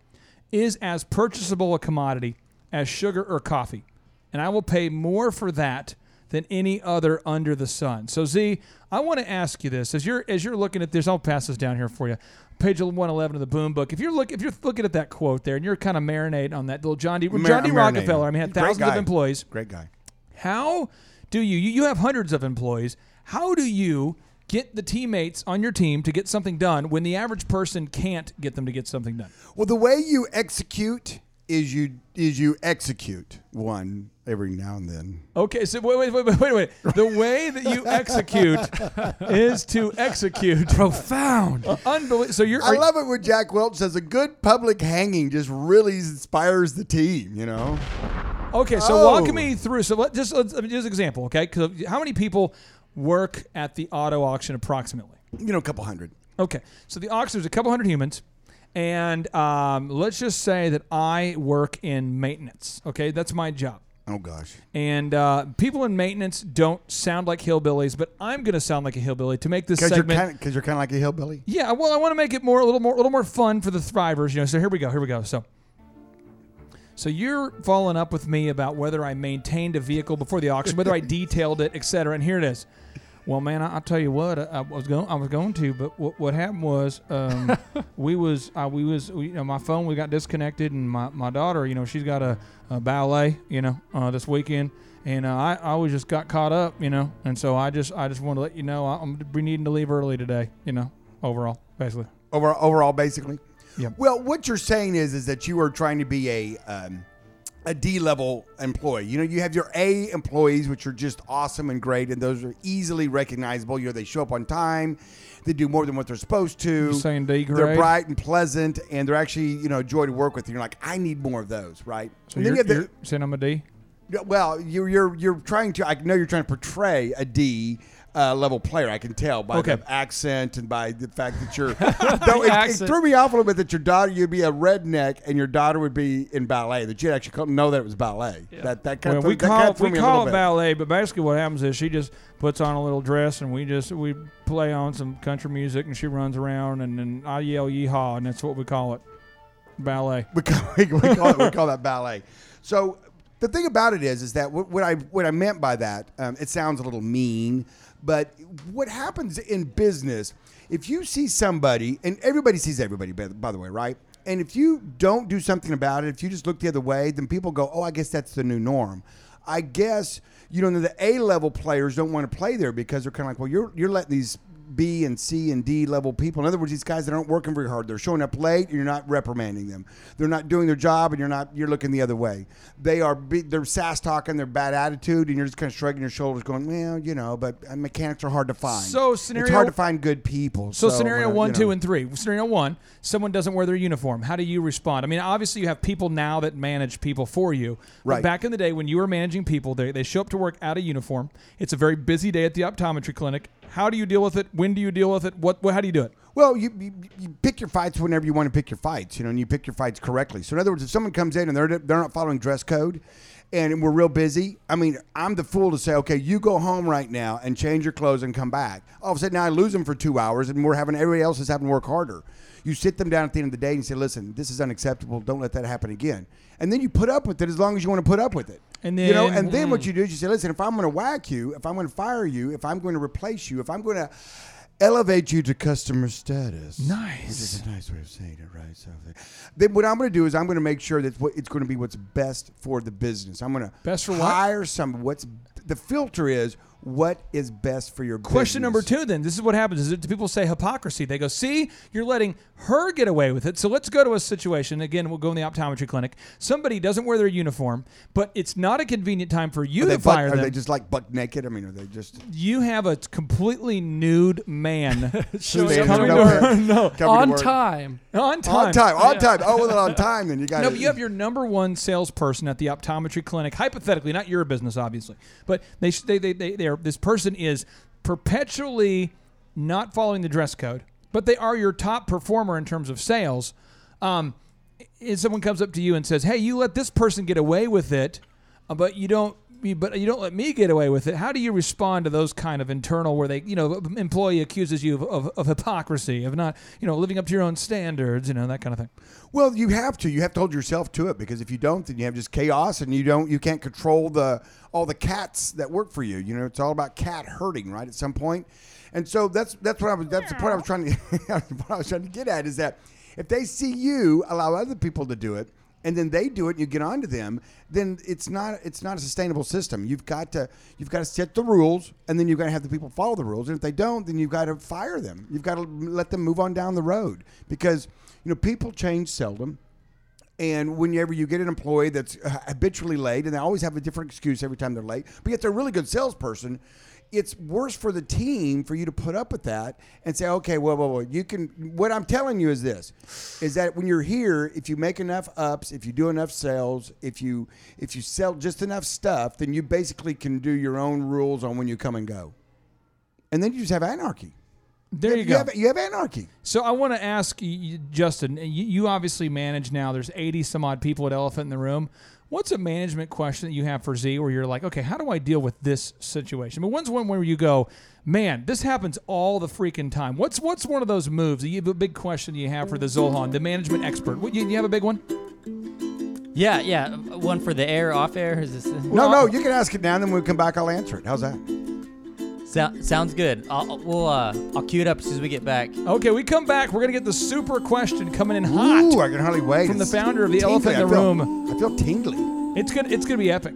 is as purchasable a commodity as sugar or coffee. And I will pay more for that than any other under the sun. So Z, I want to ask you this as you're as you're looking at this. I'll pass this down here for you. Page 111 of the Boom Book. If you're look if you're looking at that quote there and you're kind of marinating on that little John D. Mar- John D. Rockefeller. I mean, had Great thousands of employees. Great guy. How do you, you you have hundreds of employees? How do you get the teammates on your team to get something done when the average person can't get them to get something done? Well, the way you execute is you is you execute one every now and then. Okay, so wait, wait, wait, wait, wait, wait. The way that you execute is to execute. Profound. Unbelievable. So you're. I love it when Jack Welch says a good public hanging just really inspires the team. You know, Okay, so Oh. walk me through. So let just let's, I mean, just an example. okay? Because how many people work at the auto auction approximately? you know, a couple hundred. Okay, so the auction there's a couple hundred humans, and um, let's just say that I work in maintenance. Okay, that's my job. Oh gosh, And uh, people in maintenance don't sound like hillbillies, but I'm going to sound like a hillbilly to make this because you're segment. kind because you're kind of like a hillbilly. Yeah, well, I want to make it more a little more a little more fun for the thrivers, you know. So here we go. Here we go. So so you're following up with me about whether I maintained a vehicle before the auction, whether I detailed it, etc. And here it is. Well, man, I, I'll tell you what. I, I was going. I was going to, but what, what happened was, um, we was uh, we was we, you know, my phone we got disconnected, and my, my daughter, you know, she's got a, a ballet, you know, uh, this weekend, and uh, I I was just got caught up, you know, and so I just I just want to let you know I, I'm we needing to leave early today, you know, overall, basically. Over, overall, basically. Yep. Well, what you're saying is is that you are trying to be a um, a D level employee. You know, you have your A employees, which are just awesome and great, and those are easily recognizable. You know, they show up on time, they do more than what they're supposed to. You saying D They're bright and pleasant, and they're actually you know a joy to work with. And you're like, I need more of those, right? So you're, you have the- you're saying I'm a D? Well, you're you're you're trying to. I know you're trying to portray a D uh, level player. I can tell by Okay. the accent and by the fact that you're. Though it, it threw me off a little bit that your daughter you'd be a redneck and your daughter would be in ballet. That you'd actually know that it was ballet. That that kind Well, of we call kinda it, threw we call it bit. ballet, but basically what happens is she just puts on a little dress and we just we play on some country music and she runs around and then I yell yeehaw and that's what we call it, ballet. we call, we call it, we call that ballet. So the thing about it is, is that what, what I what I meant by that, um, it sounds a little mean, but what happens in business, if you see somebody, and everybody sees everybody, by, the way, right? And if you don't do something about it, if you just look the other way, then people go, "Oh, I guess that's the new norm." I guess you know the A level players don't want to play there because they're kind of like, well, you're you're letting these B and C and D level people. In other words, these guys that aren't working very hard. They're showing up late, and you're not reprimanding them. They're not doing their job, and you're not. You're looking the other way. They are. They're sass talking. They're bad attitude, and you're just kind of shrugging your shoulders, going, "Well, you know." But uh, mechanics are hard to find. So scenario, it's hard to find good people. So, So, scenario uh, one, you two, and three. Scenario one, someone doesn't wear their uniform. How do you respond? I mean, obviously you have people now that manage people for you. But Right. back in the day when you were managing people, they, they show up to work out of uniform. It's a very busy day at the optometry clinic. How do you deal with it? When do you deal with it? What? what how do you do it? Well, you, you you pick your fights whenever you want to pick your fights, you know, and you pick your fights correctly. So in other words, if someone comes in and they're they're not following dress code, and we're real busy, I mean, I'm the fool to say, okay, you go home right now and change your clothes and come back. All of a sudden, now I lose them for two hours, and we're having everybody else is having to work harder. You sit them down at the end of the day and say, listen, this is unacceptable. Don't let that happen again. And then you put up with it as long as you want to put up with it. And then, you know, and then what mm. you do is you say, listen, if I'm going to whack you, if I'm going to fire you, if I'm going to replace you, if I'm going to elevate you to customer status. Nice. Which is a nice way of saying it, right? So then what I'm going to do is I'm going to make sure that what it's going to be what's best for the business. I'm going to Best for what? hire some. What's the filter is what is best for your Question number two, then. This is what happens: is it, people say hypocrisy? They go, "See, you're letting her get away with it." So let's go to a situation again. We'll go in the optometry clinic. Somebody doesn't wear their uniform, but it's not a convenient time for you Are they, to buck- fire are them. they just like buck naked? I mean, are they just you have a completely nude man who's coming to to work. her. No, covered On work? time. on time. On time, on time. Oh, well, on time. Then you got No, but you have your number one salesperson at the optometry clinic. Hypothetically, not your business, obviously, but they they they they, they this person is perpetually not following the dress code, but they are your top performer in terms of sales. Um, if someone comes up to you and says, "Hey, you let this person get away with it, uh, but you don't." You- But you don't let me get away with it. How do you respond to those kind of internal, where they, you know, employee accuses you of, of, of hypocrisy, of not, you know, living up to your own standards, you know, that kind of thing. Well, you have to. You have to hold yourself to it because if you don't, then you have just chaos, and you don't. You can't control the all the cats that work for you. You know, it's all about cat herding, right? At some point, and so that's that's what I was. That's the point I was trying to. what I was trying to get at is that if they see you allow other people to do it, and then they do it, and you get onto them, then it's not it's not a sustainable system. You've got to you've got to set the rules, and then you've got to have the people follow the rules. And if they don't, then you've got to fire them. You've got to let them move on down the road because you know people change seldom. And whenever you get an employee that's uh, habitually late, and they always have a different excuse every time they're late, but yet they're a really good salesperson, it's worse for the team for you to put up with that and say, okay, well, well, well, you can. What I'm telling you is this: is that when you're here, if you make enough ups, if you do enough sales, if you if you sell just enough stuff, then you basically can do your own rules on when you come and go, and then you just have anarchy. There you, you go. Have, you have anarchy. So I want to ask you, Justin. You, you obviously manage now. There's 80 some odd people at Elephant in the Room. What's a management question that you have for Z where you're like, okay, how do I deal with this situation? But when's one where you go, man, this happens all the freaking time. What's what's one of those moves? You have a big question you have for the Zohan, the management expert. What, you, you have a big one? Yeah, yeah. One for the air, off air. Is this? No, no, you can ask it now, and then when we come back, I'll answer it. How's that? Sou- sounds good. I'll, I'll- we'll uh, I'll cue it up as soon as we get back. Okay, we come back. We're gonna get the super question coming in hot Ooh, I can hardly wait. from the It's founder of the tingly. Elephant in I the feel- Room. I feel tingly. It's gonna it's gonna be epic.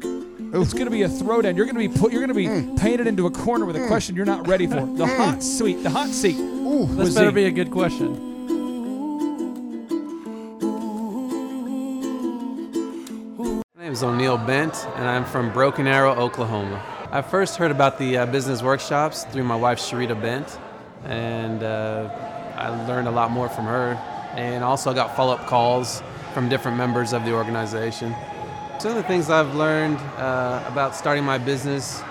It's gonna be a throwdown. You're gonna be put. You're gonna be Mm. painted into a corner with a question you're not ready for. The hot seat. The hot seat. Ooh, This Was better he- be a good question. My name is O'Neill Bent, and I'm from Broken Arrow, Oklahoma. I first heard about the uh, business workshops through my wife, Sharita Bent, and uh, I learned a lot more from her. And also got follow up calls from different members of the organization. Some of the things I've learned uh, about starting my business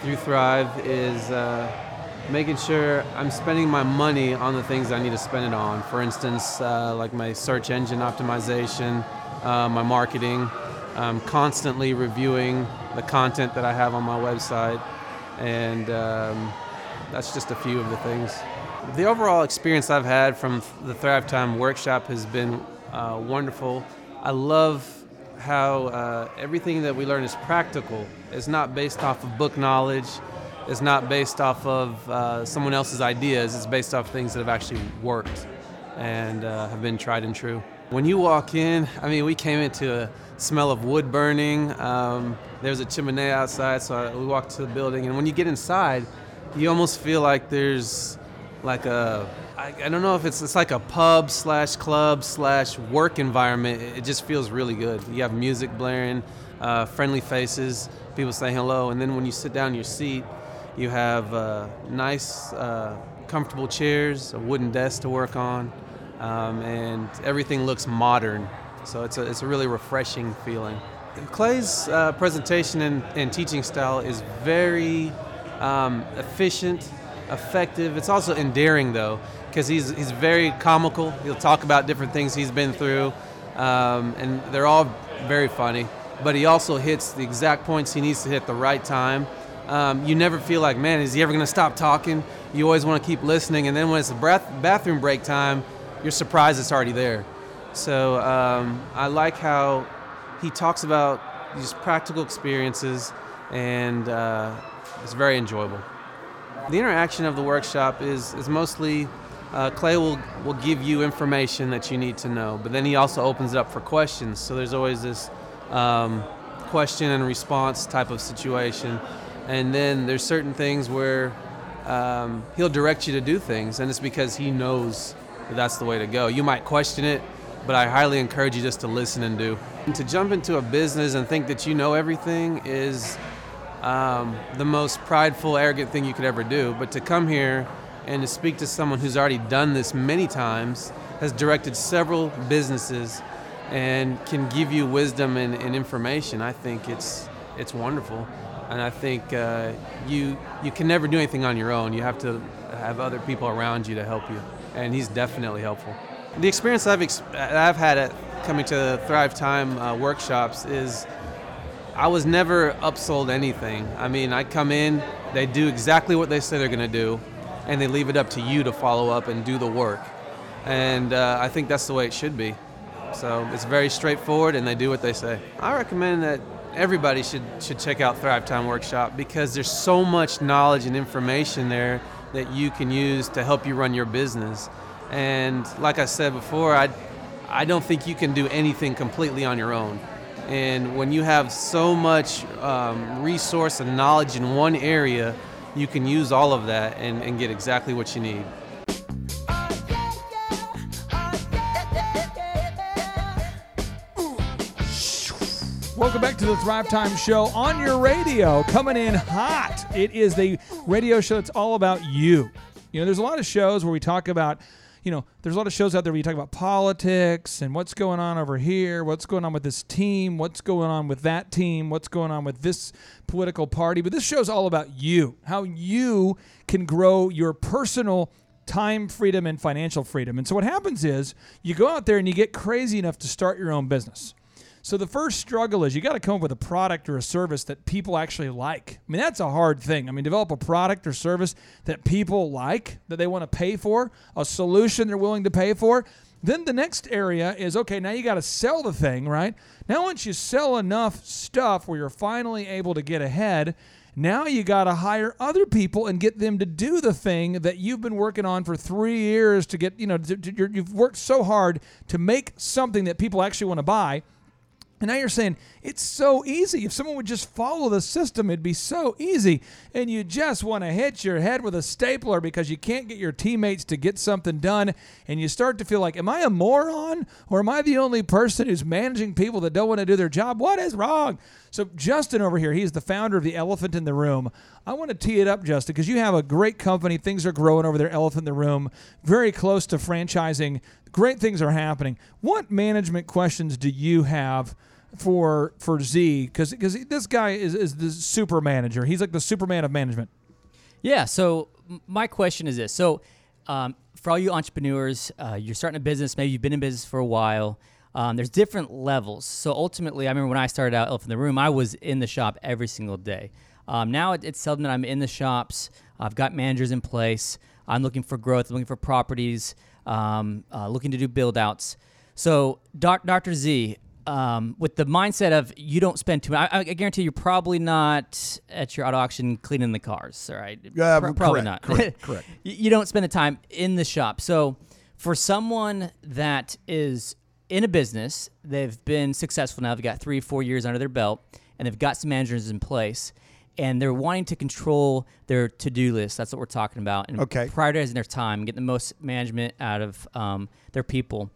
through Thrive is uh, making sure I'm spending my money on the things I need to spend it on. For instance, uh, like my search engine optimization, uh, my marketing, I'm constantly reviewing the content that I have on my website, and um, that's just a few of the things. The overall experience I've had from the Thrive Time workshop has been uh, wonderful. I love how uh, everything that we learn is practical. It's not based off of book knowledge. It's not based off of uh, someone else's ideas. It's based off things that have actually worked and uh, have been tried and true. When you walk in, I mean, we came into a smell of wood burning. Um, there's a chimney outside, so I, we walked to the building. And when you get inside, you almost feel like there's like a I, I don't know if it's it's like a pub slash club slash work environment. It, it just feels really good. You have music blaring, uh, friendly faces, people saying hello, and then when you sit down in your seat, you have uh, nice, uh, comfortable chairs, a wooden desk to work on, um, and everything looks modern. So it's a it's a really refreshing feeling. Clay's uh, presentation and, and teaching style is very um, efficient, effective. It's also endearing though, because he's he's very comical. He'll talk about different things he's been through, um, and they're all very funny. But he also hits the exact points he needs to hit the right time. Um, you never feel like, man, is he ever going to stop talking? You always want to keep listening, and then when it's breath, bathroom break time, you're surprised it's already there. So um, I like how he talks about these practical experiences, and uh, it's very enjoyable. The interaction of the workshop is, is mostly uh, Clay will, will give you information that you need to know, but then he also opens it up for questions. So there's always this um, question and response type of situation. And then there's certain things where um, he'll direct you to do things, and it's because he knows that that's the way to go. You might question it, but I highly encourage you just to listen and do. And to jump into a business and think that you know everything is um, the most prideful, arrogant thing you could ever do. But to come here and to speak to someone who's already done this many times, has directed several businesses, and can give you wisdom and, and information, I think it's it's wonderful. And I think uh, you you can never do anything on your own. You have to have other people around you to help you, and he's definitely helpful. The experience I've ex- I've had at coming to Thrive Time uh, workshops is I was never upsold anything. I mean, I come in, they do exactly what they say they're going to do, and they leave it up to you to follow up and do the work. And uh, I think that's the way it should be. So it's very straightforward, and they do what they say. I recommend that everybody should should check out Thrive Time Workshop because there's so much knowledge and information there that you can use to help you run your business. And like I said before, I I don't think you can do anything completely on your own. And when you have so much um, resource and knowledge in one area, you can use all of that and, and get exactly what you need. Welcome back to the Thrive Time Show on your radio, coming in hot. It is the radio show that's all about you. You know, there's a lot of shows where we talk about, you know, there's a lot of shows out there where you talk about politics and what's going on over here, what's going on with this team, what's going on with that team, what's going on with this political party. But this show's all about you, how you can grow your personal time freedom and financial freedom. And so what happens is you go out there and you get crazy enough to start your own business. So the first struggle is you got to come up with a product or a service that people actually like. I mean, that's a hard thing. I mean, develop a product or service that people like, that they want to pay for, a solution they're willing to pay for. Then the next area is okay, now you got to sell the thing, right? Now, once you sell enough stuff where you're finally able to get ahead, now you got to hire other people and get them to do the thing that you've been working on for three years to get, you know, to, to, you've worked so hard to make something that people actually want to buy. And now you're saying it's so easy. If someone would just follow the system, it'd be so easy. And you just want to hit your head with a stapler because you can't get your teammates to get something done. And you start to feel like, am I a moron? Or am I the only person who's managing people that don't want to do their job? What is wrong? So, Justin over here, he's the founder of the Elephant in the Room. I want to tee it up, Justin, because you have a great company. Things are growing over there, Elephant in the Room, very close to franchising. Great things are happening. What management questions do you have for for Z? Because because this guy is, is the super manager. He's like the Superman of management. Yeah. So my question is this: so um, for all you entrepreneurs, uh, you're starting a business. Maybe you've been in business for a while. Um, there's different levels. So ultimately, I remember when I started out Elephant in the Room, I was in the shop every single day. Um, now it, it's seldom that I'm in the shops. I've got managers in place. I'm looking for growth. I'm looking for properties. Um, uh, looking to do build outs. So Doc, Dr. Z, um, with the mindset of you don't spend too much, I, I guarantee you're probably not at your auto auction cleaning the cars. All right, Yeah, Pro- probably correct, not. correct, correct. you you don't spend the time in the shop. So for someone that is in a business, they've been successful now, they've got three, four years under their belt, and they've got some managers in place, and they're wanting to control their to-do list. That's what we're talking about, and Okay. prioritizing their time, getting the most management out of um, their people.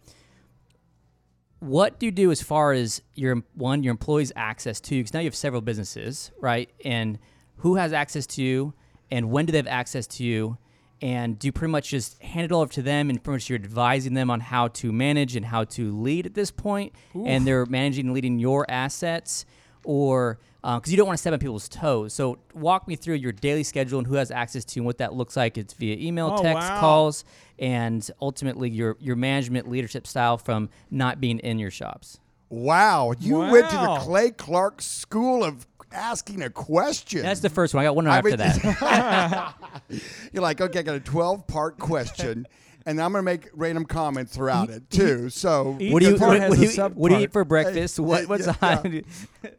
What do you do as far as your one your employees' access to? Because now you have several businesses, right? And who has access to you, and when do they have access to you? And do you pretty much just hand it all over to them, and pretty much you're advising them on how to manage and how to lead at this point, and they're managing and leading your assets, or Uh, because you don't want to step on people's toes. So walk me through your daily schedule and who has access to, and what that looks like. It's via email, Oh, text, wow. calls, and ultimately your your management leadership style from not being in your shops. Wow, you went to the Clay Clark School of asking a question. That's the first one. I got one I after mean- that. You're like, okay, I got a 12 part question, and I'm going to make random comments throughout it too. So, what do you what, what do you, what do you eat for breakfast? What what's yeah, on?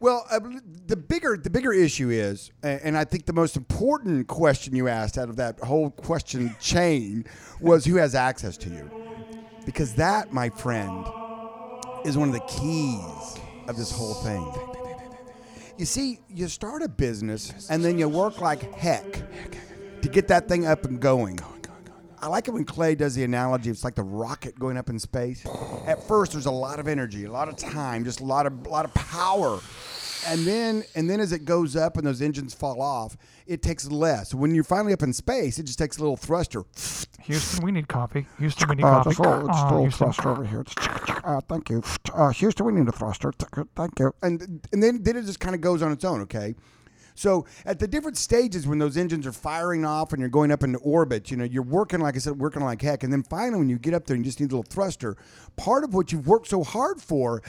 well, uh, the bigger the bigger issue is, and I think the most important question you asked out of that whole question chain was who has access to you, because that, my friend, is one of the keys of this whole thing. you see, you start a business and then you work like heck to get that thing up and going. I like it when Clay does the analogy. It's like the rocket going up in space. At first, there's a lot of energy, a lot of time, just a lot of a lot of power, and then and then as it goes up and those engines fall off, it takes less. When you're finally up in space, it just takes a little thruster. Houston, we need coffee. Houston, we need Uh, coffee. just a little, just a little Houston. thruster over here. Uh, thank you. Uh, Houston, we need a thruster. Thank you. And and then, then it just kind of goes on its own, okay? So at the different stages when those engines are firing off and you're going up into orbit, you know, you're working, like I said, working like heck. And then finally, when you get up there and you just need a little thruster, part of what you've worked so hard for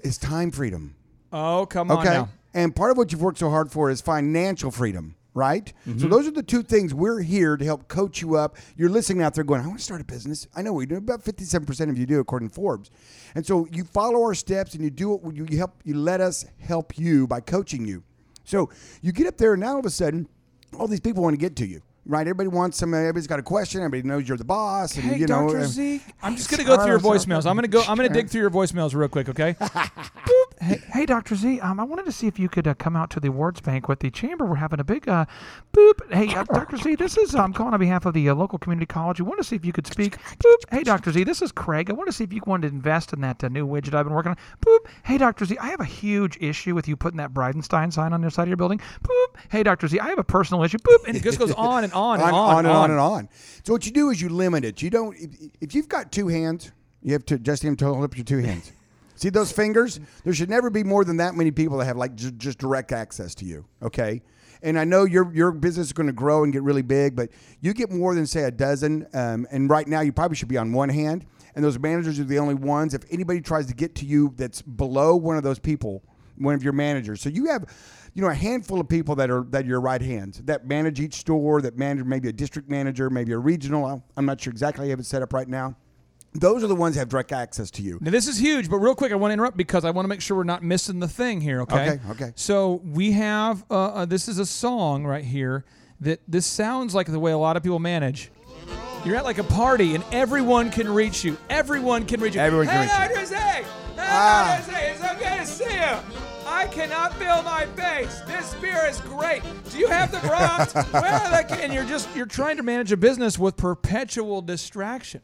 is time freedom. Oh, come on Okay. now. And part of what you've worked so hard for is financial freedom, right? So mm-hmm. those are the two things we're here to help coach you up. You're listening out there going, I want to start a business. I know we do. About 57% of you do, according to Forbes. And so you follow our steps and you do it. You help. You let us help you by coaching you. So you get up there and now all of a sudden, all these people want to get to you. Right, everybody wants some. Everybody's got a question. Everybody knows you're the boss, and Hey, you know. Dr. uh, Zeke. I'm just gonna go through your voicemails. I'm gonna go. I'm gonna dig through your voicemails real quick, okay? Hey, hey, Dr. Z, um, I wanted to see if you could uh, come out to the awards bank with the chamber. We're having a big uh, boop. Hey, uh, Dr. Z, this is I'm calling on behalf of the uh, local community college. We want to see if you could speak. Boop. Hey, Dr. Z, this is Craig. I want to see if you wanted to invest in that uh, new widget I've been working on. Boop. Hey, Dr. Z, I have a huge issue with you putting that Bridenstine sign on the side of your building. Boop. Hey, Dr. Z, I have a personal issue. Boop. And it just goes on and on and on, on, on and on and on. So what you do is you limit it. You don't. If, if you've got two hands, you have to just him to hold up your two hands. See those fingers? There should never be more than that many people that have like j- just direct access to you. Okay. And I know your your business is going to grow and get really big, but you get more than say a dozen. Um, and right now, you probably should be on one hand. And those managers are the only ones. If anybody tries to get to you that's below one of those people, one of your managers, so you have, you know, a handful of people that are that your right hands that manage each store, that manage maybe a district manager, maybe a regional. I'm not sure exactly how you have it set up right now. Those are the ones that have direct access to you. Now this is huge, but real quick, I want to interrupt because I want to make sure we're not missing the thing here. Okay. Okay, okay. So we have uh, uh, this is a song right here that this sounds like the way a lot of people manage. You're at like a party and everyone can reach you. Everyone can reach you. Everyone hey, can reach you. Hey, Ah. Dr. It's good to see you. I cannot feel my face. This beer is great. Do you have the Bronx? well, and you're just you're trying to manage a business with perpetual distraction.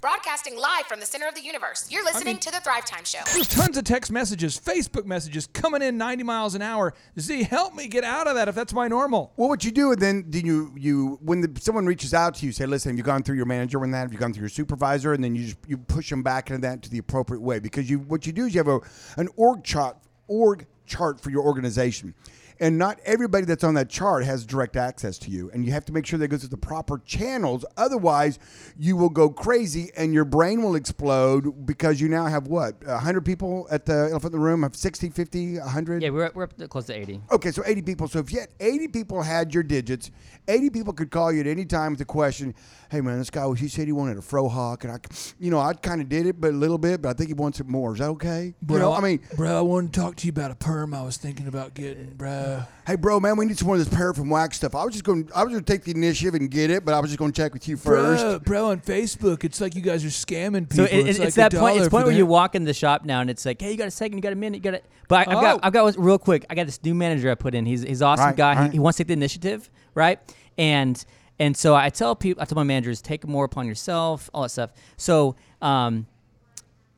Broadcasting live from the center of the universe. You're listening to the Thrive Time Show. There's tons of text messages, Facebook messages coming in 90 miles an hour. Z, help me get out of that if that's my normal. Well, what you do then, Do you you when the, someone reaches out to you, say, "Listen, have you gone through your manager and that? Have you gone through your supervisor?" And then you just you push them back into that to the appropriate way because you what you do is you have a an org chart org chart for your organization. And not everybody that's on that chart has direct access to you. And you have to make sure that it goes to the proper channels. Otherwise, you will go crazy and your brain will explode because you now have what? 100 people at the Elephant in the Room? Have 60, 50, 100? Yeah, we're, up- we're up close to 80. Okay, so 80 people. So if yet 80 people had your digits, 80 people could call you at any time with a question. Hey man, this guy he said he wanted a frohawk, and I, you know, I kind of did it, but a little bit, but I think he wants it more. Is that okay? you know, I mean, bro, I want to talk to you about a perm I was thinking about getting, bro. hey bro, man, we need some more of this paraffin wax stuff. I was just going, I was going to take the initiative and get it, but I was just going to check with you first. Bro, bro, on Facebook, it's like you guys are scamming So people. it, it's, it's a that point. It's the point for where that. you walk in the shop now, and it's like, hey, you got a second, you got a minute, you got it. But I, I've got, Oh. I've got one real quick. I got this new manager I put in. He's he's awesome Right, guy. right. He, he wants to take the initiative, right? And and so I tell people, I tell my managers, take more upon yourself, all that stuff. So um,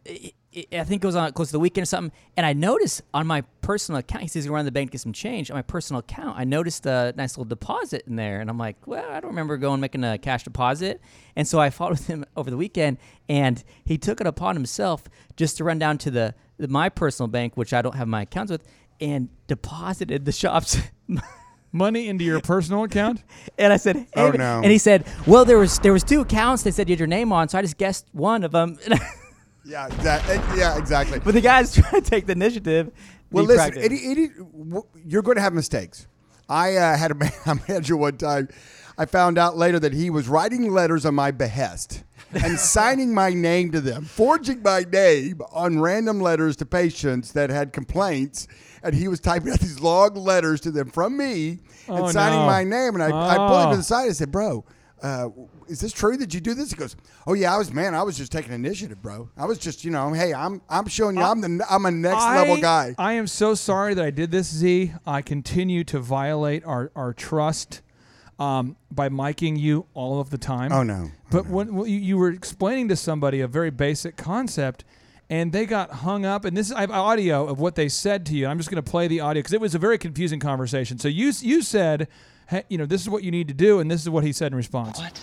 I I think it was on close to the weekend or something, and I noticed on my personal account, he says he's going to the bank to get some change. On my personal account, I noticed a nice little deposit in there, and I'm like, well, I don't remember going making a cash deposit. And so I followed him over the weekend, and he took it upon himself just to run down to the, the my personal bank, which I don't have my accounts with, and deposited the shop's. money into your personal account. And I said, hey, Oh, no. And he said, well, there was there was two accounts. They said you had your name on, so I just guessed one of them. Yeah, exactly. Yeah, exactly. but the guy's trying to take the initiative. Well, listen, it. it, it, you're going to have mistakes. I uh, had a manager one time. I found out later that he was writing letters on my behest and signing my name to them, forging my name on random letters to patients that had complaints. And he was typing out these long letters to them from me and Oh, signing no. my name. And I, I pulled him to Oh. the side and said, Bro, uh, is this true that you do this? He goes, oh yeah, I was man, I was just taking initiative, bro. I was just, you know, hey, I'm I'm showing you, I'm the I'm a next level guy. I am so sorry that I did this, Z. I continue to violate our, our trust um, by miking you all of the time. Oh, no. But when, when you, you were explaining to somebody a very basic concept, and they got hung up, and this is I have audio of what they said to you. I'm just going to play the audio because it was a very confusing conversation. So you you said, hey, you know, this is what you need to do, and this is what he said in response. What?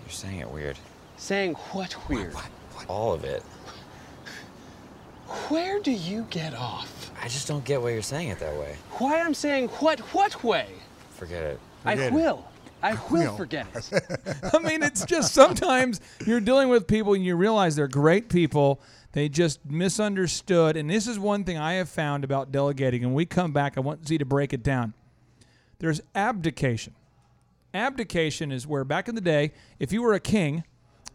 You're saying it weird. Saying what weird? what All of it. Where do you get off? I just don't get why you're saying it that way. Why I'm saying what what way? Forget it. I will. I will forget it. I mean, it's just sometimes you're dealing with people and you realize they're great people. They just misunderstood. And this is one thing I have found about delegating. And we come back, I want Z to break it down. There's abdication. Abdication is where back in the day, if you were a king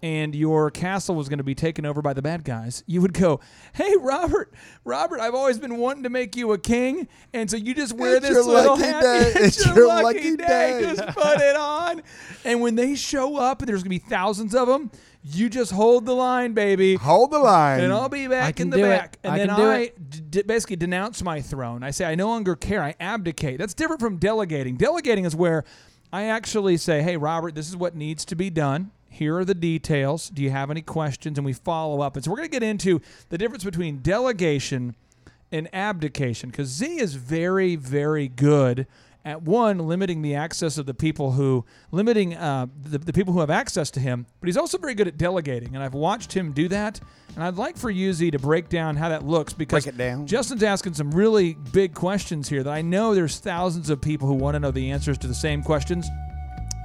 and your castle was going to be taken over by the bad guys, you would go, "Hey, Robert, Robert, I've always been wanting to make you a king, and so you just wear It's this your little lucky hat. day. It's, It's your, your lucky, lucky day. day." Just put it on." And when they show up, and there's going to be thousands of them, you just hold the line, baby. Hold the line. And I'll be back can in the do it. back. And I then can do I it. d- basically denounce my throne. I say, I no longer care. I abdicate. That's different from delegating. Delegating is where I actually say, hey, Robert, this is what needs to be done. Here are the details. Do you have any questions? And we follow up. And so we're going to get into the difference between delegation and abdication because Z is very, very good at one limiting the access of the people who limiting uh, the, the people who have access to him but he's also very good at delegating and i've watched him do that and i'd like for you z to break down how that looks because Break it down. justin's asking some really big questions here that i know there's thousands of people who want to know the answers to the same questions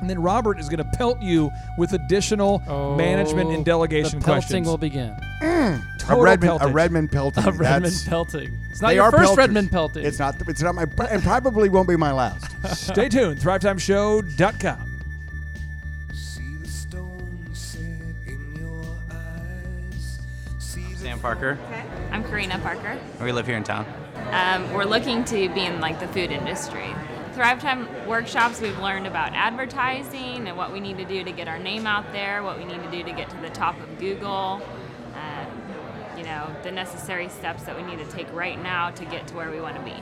and then Robert is going to pelt you with additional management and delegation Oh, the pelting questions. will begin. a Total Redmond, a peltage. Redmond pelting. A Redmond That's- pelting. It's not they your first pelters. Redmond pelting. It's not. It's not my. And probably won't be my last. Stay tuned. ThriveTimeShow.com. Sam Parker. I'm Karina Parker. We live here in town. Um, we're looking to be in like the food industry. Thrive Time workshops, we've learned about advertising and what we need to do to get our name out there, what we need to do to get to the top of Google, um, you know, the necessary steps that we need to take right now to get to where we want to be.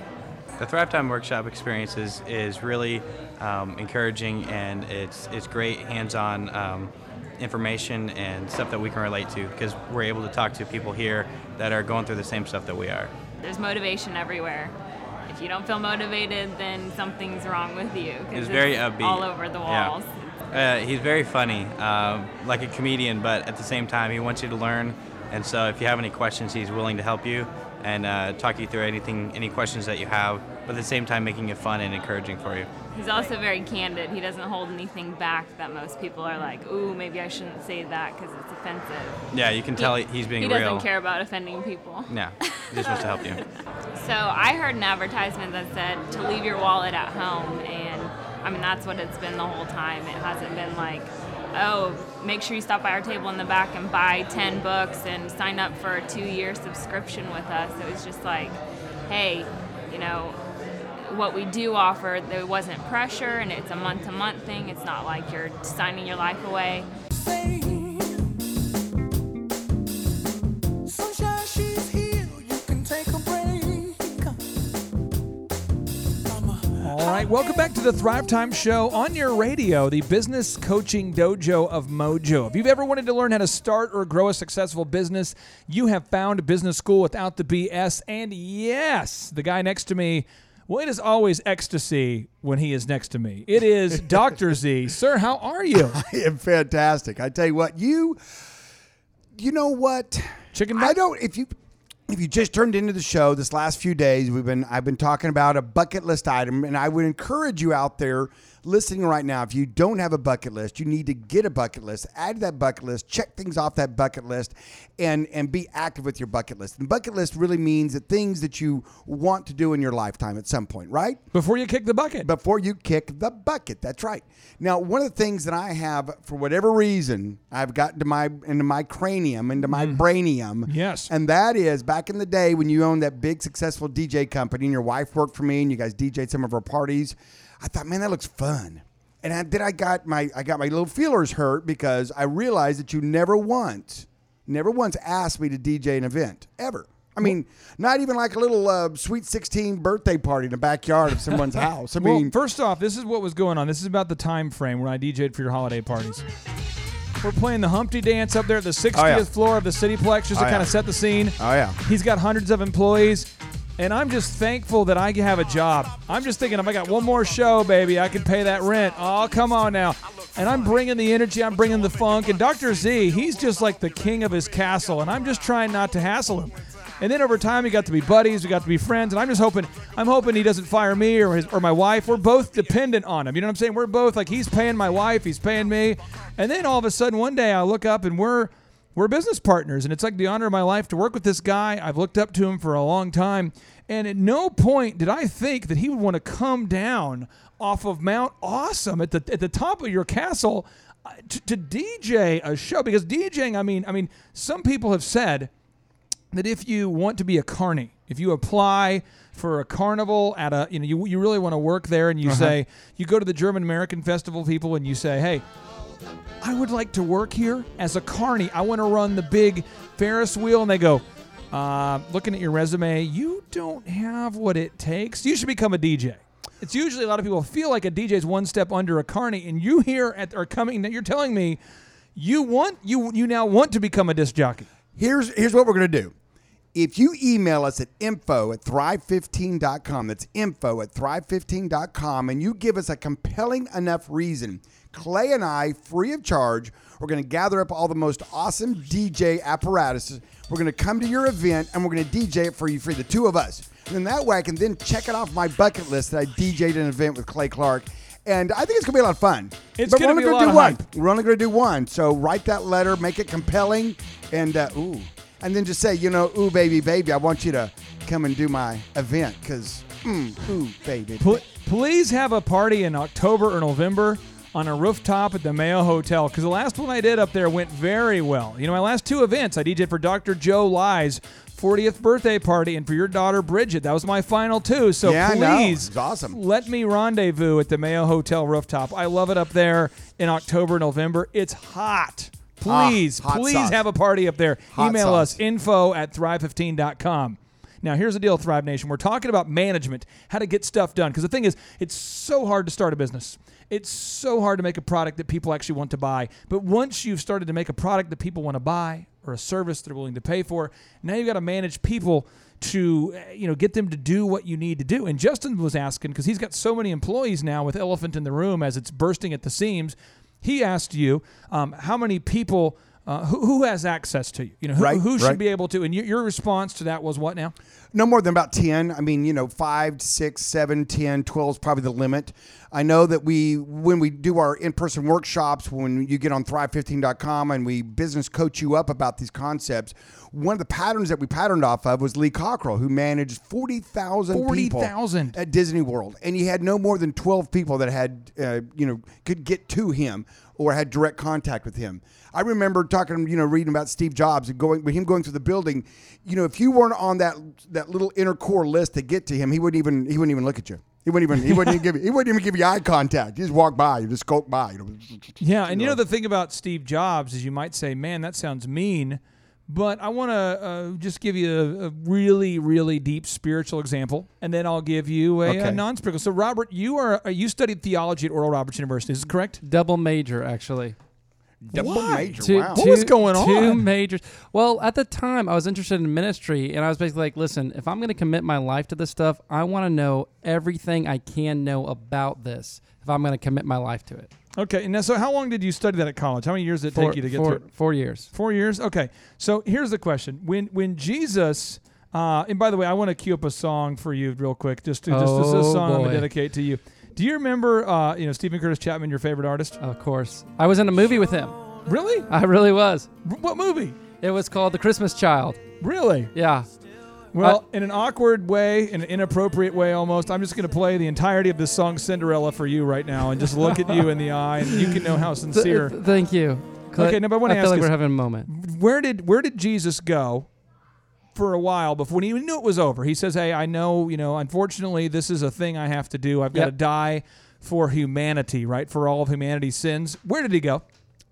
The Thrive Time workshop experience is, is really um, encouraging and it's, it's great hands on um, information and stuff that we can relate to because we're able to talk to people here that are going through the same stuff that we are. There's motivation everywhere. If you don't feel motivated, then something's wrong with you. He's very upbeat. All over the Yeah. walls. Uh, he's very funny, uh, like a comedian, but at the same time, he wants you to learn. And so, if you have any questions, he's willing to help you and uh, talk you through anything, any questions that you have. But at the same time, making it fun and encouraging for you. He's also very candid. He doesn't hold anything back that most people are like, ooh, maybe I shouldn't say that because it's offensive. Yeah, you can tell he- he's being He real. He doesn't care about offending people. Yeah, he just wants to help you. So I heard an advertisement that said to leave your wallet at home, and I mean that's what it's been the whole time. It hasn't been like, oh, make sure you stop by our table in the back and buy 10 books and sign up for a two-year subscription with us. It was just like, hey, you know, what we do offer, there wasn't pressure, and it's a month-to-month thing. It's not like you're signing your life away. Sunshine, she's here. You can take a break. All right, welcome back to the Thrive Time Show on your radio, the business coaching dojo of Mojo. If you've ever wanted to learn how to start or grow a successful business, you have found business school without the BS. And yes, the guy next to me, well, it is always ecstasy when he is next to me. It is Dr. Z. Sir, how are you? I am fantastic. I tell you what, you, you know what? Chicken. I don't. If you, if you just turned into the show this last few days, we've been. I've been talking about a bucket list item, and I would encourage you out there listening right now. If you don't have a bucket list, you need to get a bucket list. Add to that bucket list. Check things off that bucket list, and and be active with your bucket list. And bucket list really means the things that you want to do in your lifetime at some point, right? Before you kick the bucket. Before you kick the bucket. That's right. Now, one of the things that I have, for whatever reason, I've gotten to my into my cranium, into my mm-hmm. brainium. Yes. And that is back in the day when you owned that big successful DJ company and your wife worked for me and you guys DJ'd some of our parties. I thought, man, that looks fun. And I, then I got my I got my little feelers hurt because I realized that you never once, never once asked me to DJ an event ever. I mean, not even like a little uh, sweet sixteen birthday party in the backyard of someone's house. I well, mean, first off, this is what was going on. This is about the time frame when I DJ'd for your holiday parties. We're playing the Humpty Dance up there at the 60th Oh, yeah. floor of the Cityplex just to Oh, kind of set the scene. Oh, yeah. He's got hundreds of employees, and I'm just thankful that I have a job. I'm just thinking if I got one more show, baby, I can pay that rent. Oh, come on now. And I'm bringing the energy, I'm bringing the funk. And Dr. Z, he's just like the king of his castle, and I'm just trying not to hassle him. And then over time, we got to be buddies, we got to be friends, and I'm just hoping, I'm hoping he doesn't fire me or his or my wife. We're both dependent on him. You know what I'm saying? We're both like he's paying my wife, he's paying me, and then all of a sudden one day I look up and we're we're business partners, and it's like the honor of my life to work with this guy. I've looked up to him for a long time, and at no point did I think that he would want to come down off of Mount Awesome at the at the top of your castle uh, to, to DJ a show because DJing. I mean, I mean, some people have said that if you want to be a carny, if you apply for a carnival at a, you know, you, you really want to work there and you Uh-huh. say, you go to the German American Festival people and you say, hey, I would like to work here as a carny. I want to run the big Ferris wheel. And they go, uh, looking at your resume, you don't have what it takes. You should become a DJ. It's usually a lot of people feel like a DJ is one step under a carny, and you here at are coming. You're telling me you want you you now want to become a disc jockey. Here's here's what we're gonna do. If you email us at info at thrive15.com, that's info at thrive15.com, and you give us a compelling enough reason, Clay and I, free of charge, we're going to gather up all the most awesome DJ apparatuses. We're going to come to your event and we're going to DJ it for you for the two of us. And then that way I can then check it off my bucket list that I DJ'd an event with Clay Clark. And I think it's going to be a lot of fun. It's But gonna we're be a only lot gonna of do one. We're only going to do one. So write that letter, make it compelling, and uh, ooh, and then just say, you know, ooh, baby, baby, I want you to come and do my event because, mm, ooh, baby. Pl- please have a party in October or November on a rooftop at the Mayo Hotel because the last one I did up there went very well. You know, my last two events, I DJed for Dr. Joe Ly's 40th birthday party and for your daughter Bridget. That was my final two. So Yeah, please, It's awesome. let me rendezvous at the Mayo Hotel rooftop. I love it up there in October, November. It's hot. Please, Ah, please sauce. have a party up there. Hot Email sauce. us info at thrive15.com. Now, here's the deal, Thrive Nation. We're talking about management, how to get stuff done. Because the thing is, it's so hard to start a business. It's so hard to make a product that people actually want to buy. But once you've started to make a product that people want to buy or a service they're willing to pay for, now you've got to manage people to you know get them to do what you need to do. And Justin was asking because he's got so many employees now with Elephant in the Room as it's bursting at the seams. He asked you um, how many people. Uh, who, who has access to you? You know, who, Right, who should right. be able to? And your, your response to that was what now? No more than about 10. I mean, you know, 5, 6, 7, 10, 12 is probably the limit. I know that we, when we do our in person workshops, when you get on thrive15.com and we business coach you up about these concepts, one of the patterns that we patterned off of was Lee Cockerell, who managed 40,000 people 40,000. at Disney World. And he had no more than 12 people that had, uh, you know, could get to him or had direct contact with him. I remember talking, you know, reading about Steve Jobs and going with him going through the building. You know, if you weren't on that that little inner core list to get to him, he wouldn't even he wouldn't even look at you. He wouldn't even he wouldn't even give you, he wouldn't even give you eye contact. You just walk by, you just skulk by. You know. Yeah, and you know the thing about Steve Jobs is you might say, "Man, that sounds mean," but I want to uh, just give you a, a really, really deep spiritual example, and then I'll give you a, Okay. a non-spiritual. So, Robert, you are uh, you studied theology at Oral Roberts University, is this correct? Double major, actually. Double Why? major. Two, wow. What was going Two on? majors. Well, at the time, I was interested in ministry, and I was basically like, "Listen, if I'm going to commit my life to this stuff, I want to know everything I can know about this. If I'm going to commit my life to it, Okay, and now, so how long did you study that at college? How many years did it four, take you to get four, through? it? four years. Four years. Okay, so here's the question: When when Jesus, uh, and by the way, I want to cue up a song for you real quick, just to, just as a Oh, song I'm gonna dedicate to you. Do you remember, uh, you know, Steven Curtis Chapman, your favorite artist? Of course, I was in a movie with him. Really? I really was. What movie? It was called The Christmas Child. Really? Yeah. Well, in an awkward way, in an inappropriate way almost, I'm just going to play the entirety of this song Cinderella for you right now and just look at you in the eye and you can know how sincere. th- thank you. Okay, now, I want to feel ask like we're having a moment. where did where did Jesus go for a while before when he knew it was over? He says, "Hey, I know, you know, unfortunately this is a thing I have to do. I've got to Yep. die for humanity, right? For all of humanity's sins. Where did he go?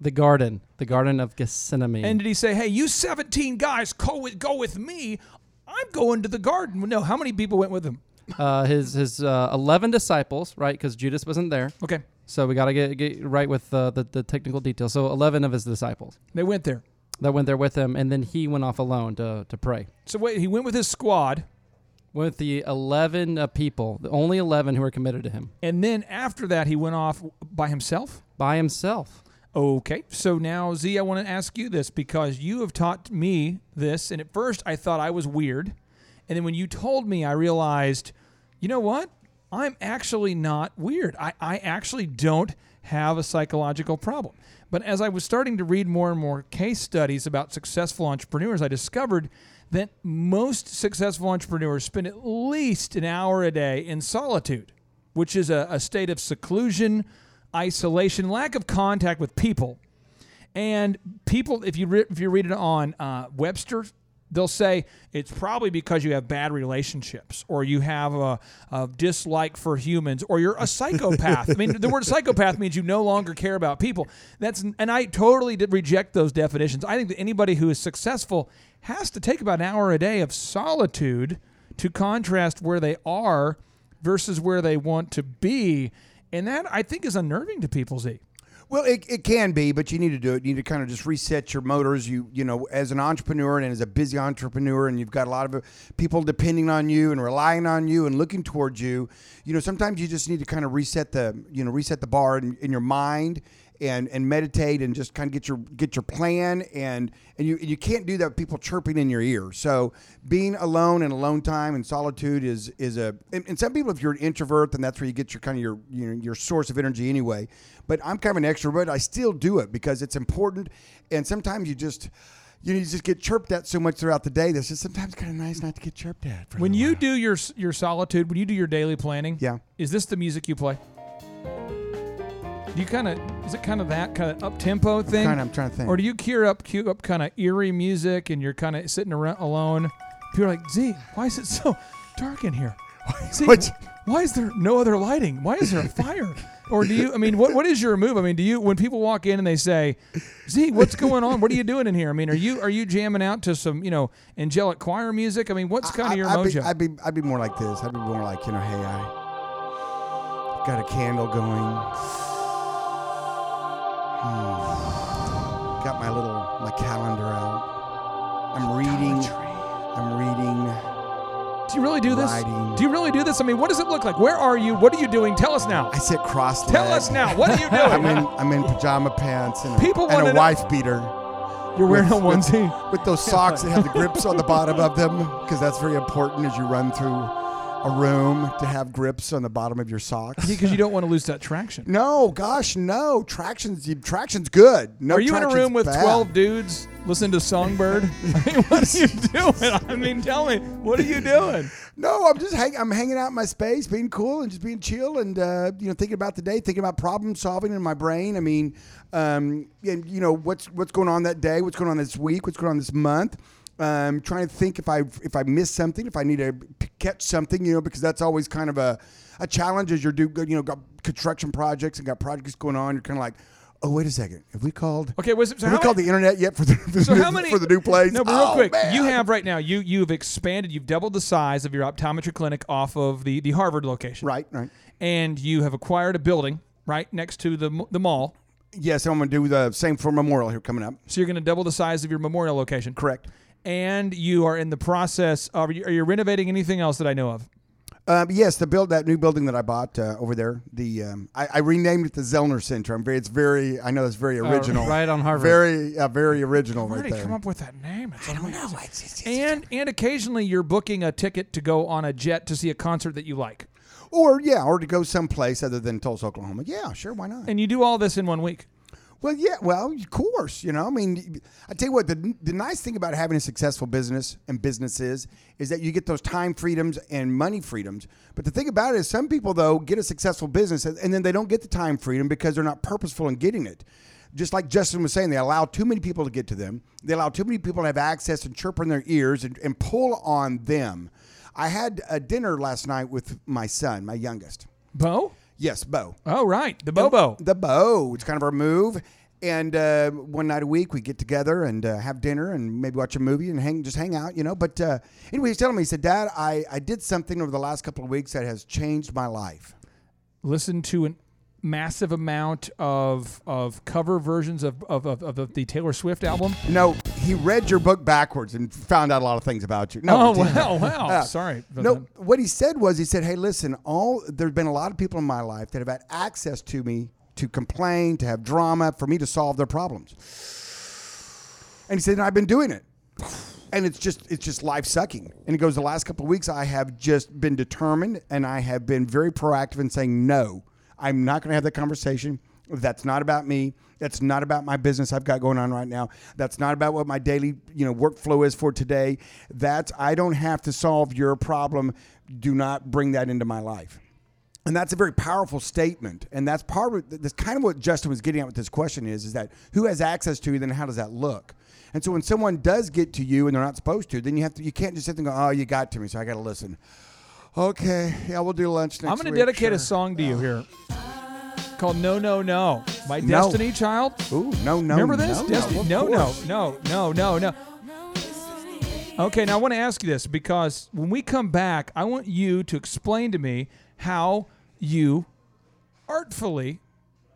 The garden, the garden of Gethsemane. And did he say, "Hey, you 17 guys, go with, go with me. I'm going to the garden." No, how many people went with him? uh, his his uh, eleven disciples, right? Because Judas wasn't there. Okay. So we got to get get right with uh, the the technical details. So eleven of his disciples They went there. That went there with him, and then he went off alone to to pray. So wait, he went with his squad, With the eleven uh, people, the only eleven who were committed to him and then after that, he went off by himself. by himself. Okay, so now Z, I want to ask you this because you have taught me this, and at first I thought I was weird, and then when you told me, I realized, you know what? I'm actually not weird. I, I actually don't have a psychological problem. But as I was starting to read more and more case studies about successful entrepreneurs, I discovered that most successful entrepreneurs spend at least an hour a day in solitude, which is a, a state of seclusion, isolation, lack of contact with people. And people, if you re- if you read it on uh, Webster, they'll say it's probably because you have bad relationships, or you have a, a dislike for humans, or you're a psychopath. I mean, the word psychopath means you no longer care about people. That's and I totally did reject those definitions. I think that anybody who is successful has to take about an hour a day of solitude to contrast where they are versus where they want to be, and that I think is unnerving to people. Z. Well, it, it can be, but you need to do it. You need to kind of just reset your motors. You you know, as an entrepreneur and as a busy entrepreneur, and you've got a lot of uh, people depending on you and relying on you and looking towards you. You know, sometimes you just need to kind of reset the you know reset the bar in, in your mind and and meditate and just kind of get your get your plan and and you you can't do that with people chirping in your ear. So being alone and alone time and solitude is is a and, and some people if you're an introvert then that's where you get your kind of your you know, your source of energy anyway. But I'm kind of an extrovert. I still do it because it's important and sometimes you just you, know, you just get chirped at so much throughout the day. That's just sometimes kind of nice not to get chirped at. For When you while. do your your solitude, when you do your daily planning, Yeah. is this the music you play? Do you kind of is it kind of that kind of up tempo thing? kinda- I'm trying to think. Or do you cue up cue up kind of eerie music and you're kind of sitting around alone? People are like, Z, why is it so dark in here? Z, What's- why is there no other lighting? Why is there a fire? Or do you? I mean, what what is your move? I mean, do you when people walk in and they say, "Z, what's going on? What are you doing in here?" I mean, are you are you jamming out to some you know angelic choir music? I mean, what's kind of your I'd mojo? Be, I'd be I'd be more like this. I'd be more like you know, hey, I got a candle going. Hmm. Got my little my calendar out. I'm reading. I'm reading. Do you really do this? Writing. Do you really do this? I mean, what does it look like? Where are you? What are you doing? Tell us now. I sit cross. Tell us now. What are you doing? I'm in I'm in pajama pants and, People and wanna a know- wife beater. You're wearing with, a onesie. with, with those socks that have the grips on the bottom of them because that's very important as you run through a room to have grips on the bottom of your socks. Because you don't want to lose that traction. No, gosh, no. Traction's traction's good. No are you in a room with bad. 12 dudes listening to Songbird? I mean, what are you doing? I mean, tell me, what are you doing? No, I'm just hang, I'm hanging out in my space, being cool and just being chill, and uh, you know, thinking about the day, thinking about problem solving in my brain. I mean, um, and you know, what's what's going on that day, what's going on this week, what's going on this month. Um, trying to think if I if I missed something, if I need to catch something, you know, because that's always kind of a, a challenge as you're do you know got construction projects and got projects going on. You're kind of like, oh wait a second, have we called? Okay, was so have we called many- the internet yet for the, for, So the, many for the new place? No, but real Oh, quick, man. you have right now. You you've expanded. You've doubled the size of your optometry clinic off of the the Harvard location. Right, right. And you have acquired a building right next to the the mall. Yes, I'm going to do the same for Memorial here coming up. So you're going to double the size of your memorial location. Correct. And you are in the process of. Are you, are you renovating anything else that I know of? Um, yes, the build that new building that I bought uh, over there. The um, I, I renamed it the Zoellner Center. I'm very. It's very. I know it's very Uh, original. right on Harvard. Very, uh, very original Where right did he there. come up with that name? It's I don't know. and and occasionally you're booking a ticket to go on a jet to see a concert that you like, Or yeah, or to go someplace other than Tulsa, Oklahoma. Yeah, sure, why not? and you do all this in one week. Well, yeah, well, of course, you know. I mean, I tell you what, the, the nice thing about having a successful business and businesses is that you get those time freedoms and money freedoms. But the thing about it is, some people though get a successful business and then they don't get the time freedom because they're not purposeful in getting it. Just like Justin was saying, they allow too many people to get to them. They allow too many people to have access and chirp in their ears and, and pull on them. I had a dinner last night with my son, my youngest. Bo? Yes, Bo. Oh, right. The Bobo. The Bo. It's kind of our move. And uh, one night a week, we get together and uh, have dinner and maybe watch a movie and hang, just hang out, you know. But uh, anyway, he's telling me, he said, Dad, I, I did something over the last couple of weeks that has changed my life. Listen to a massive amount of of cover versions of of, of, of the Taylor Swift album. No, he read your book backwards and found out a lot of things about you. No, Oh, wow, wow. Yeah. Sorry No, that. what he said was, he said, "Hey, listen, all there've been a lot of people in my life that have had access to me to complain, to have drama, for me to solve their problems." And he said, and "I've been doing it." And it's just it's just life sucking. And he goes, the last couple of weeks I have just been determined and I have been very proactive in saying no. I'm not going to have that conversation. That's not about me. That's not about my business I've got going on right now. That's not about what my daily, you know, workflow is for today. That's I don't have to solve your problem. Do not bring that into my life. And that's a very powerful statement. And that's part of that's kind of what Justin was getting at with this question is, is that who has access to you, then how does that look? And so when someone does get to you and they're not supposed to, then you have to you can't just sit there and go, Oh, you got to me, so I gotta listen. Okay, yeah, we'll do lunch next time. I'm going week, to dedicate a song to you here called "No No No" by No. Destiny Child. Ooh, no, no, Remember this? no, no, Destiny- no, no, no, no, no, no. Okay, now I want to ask you this because when we come back, I want you to explain to me how you artfully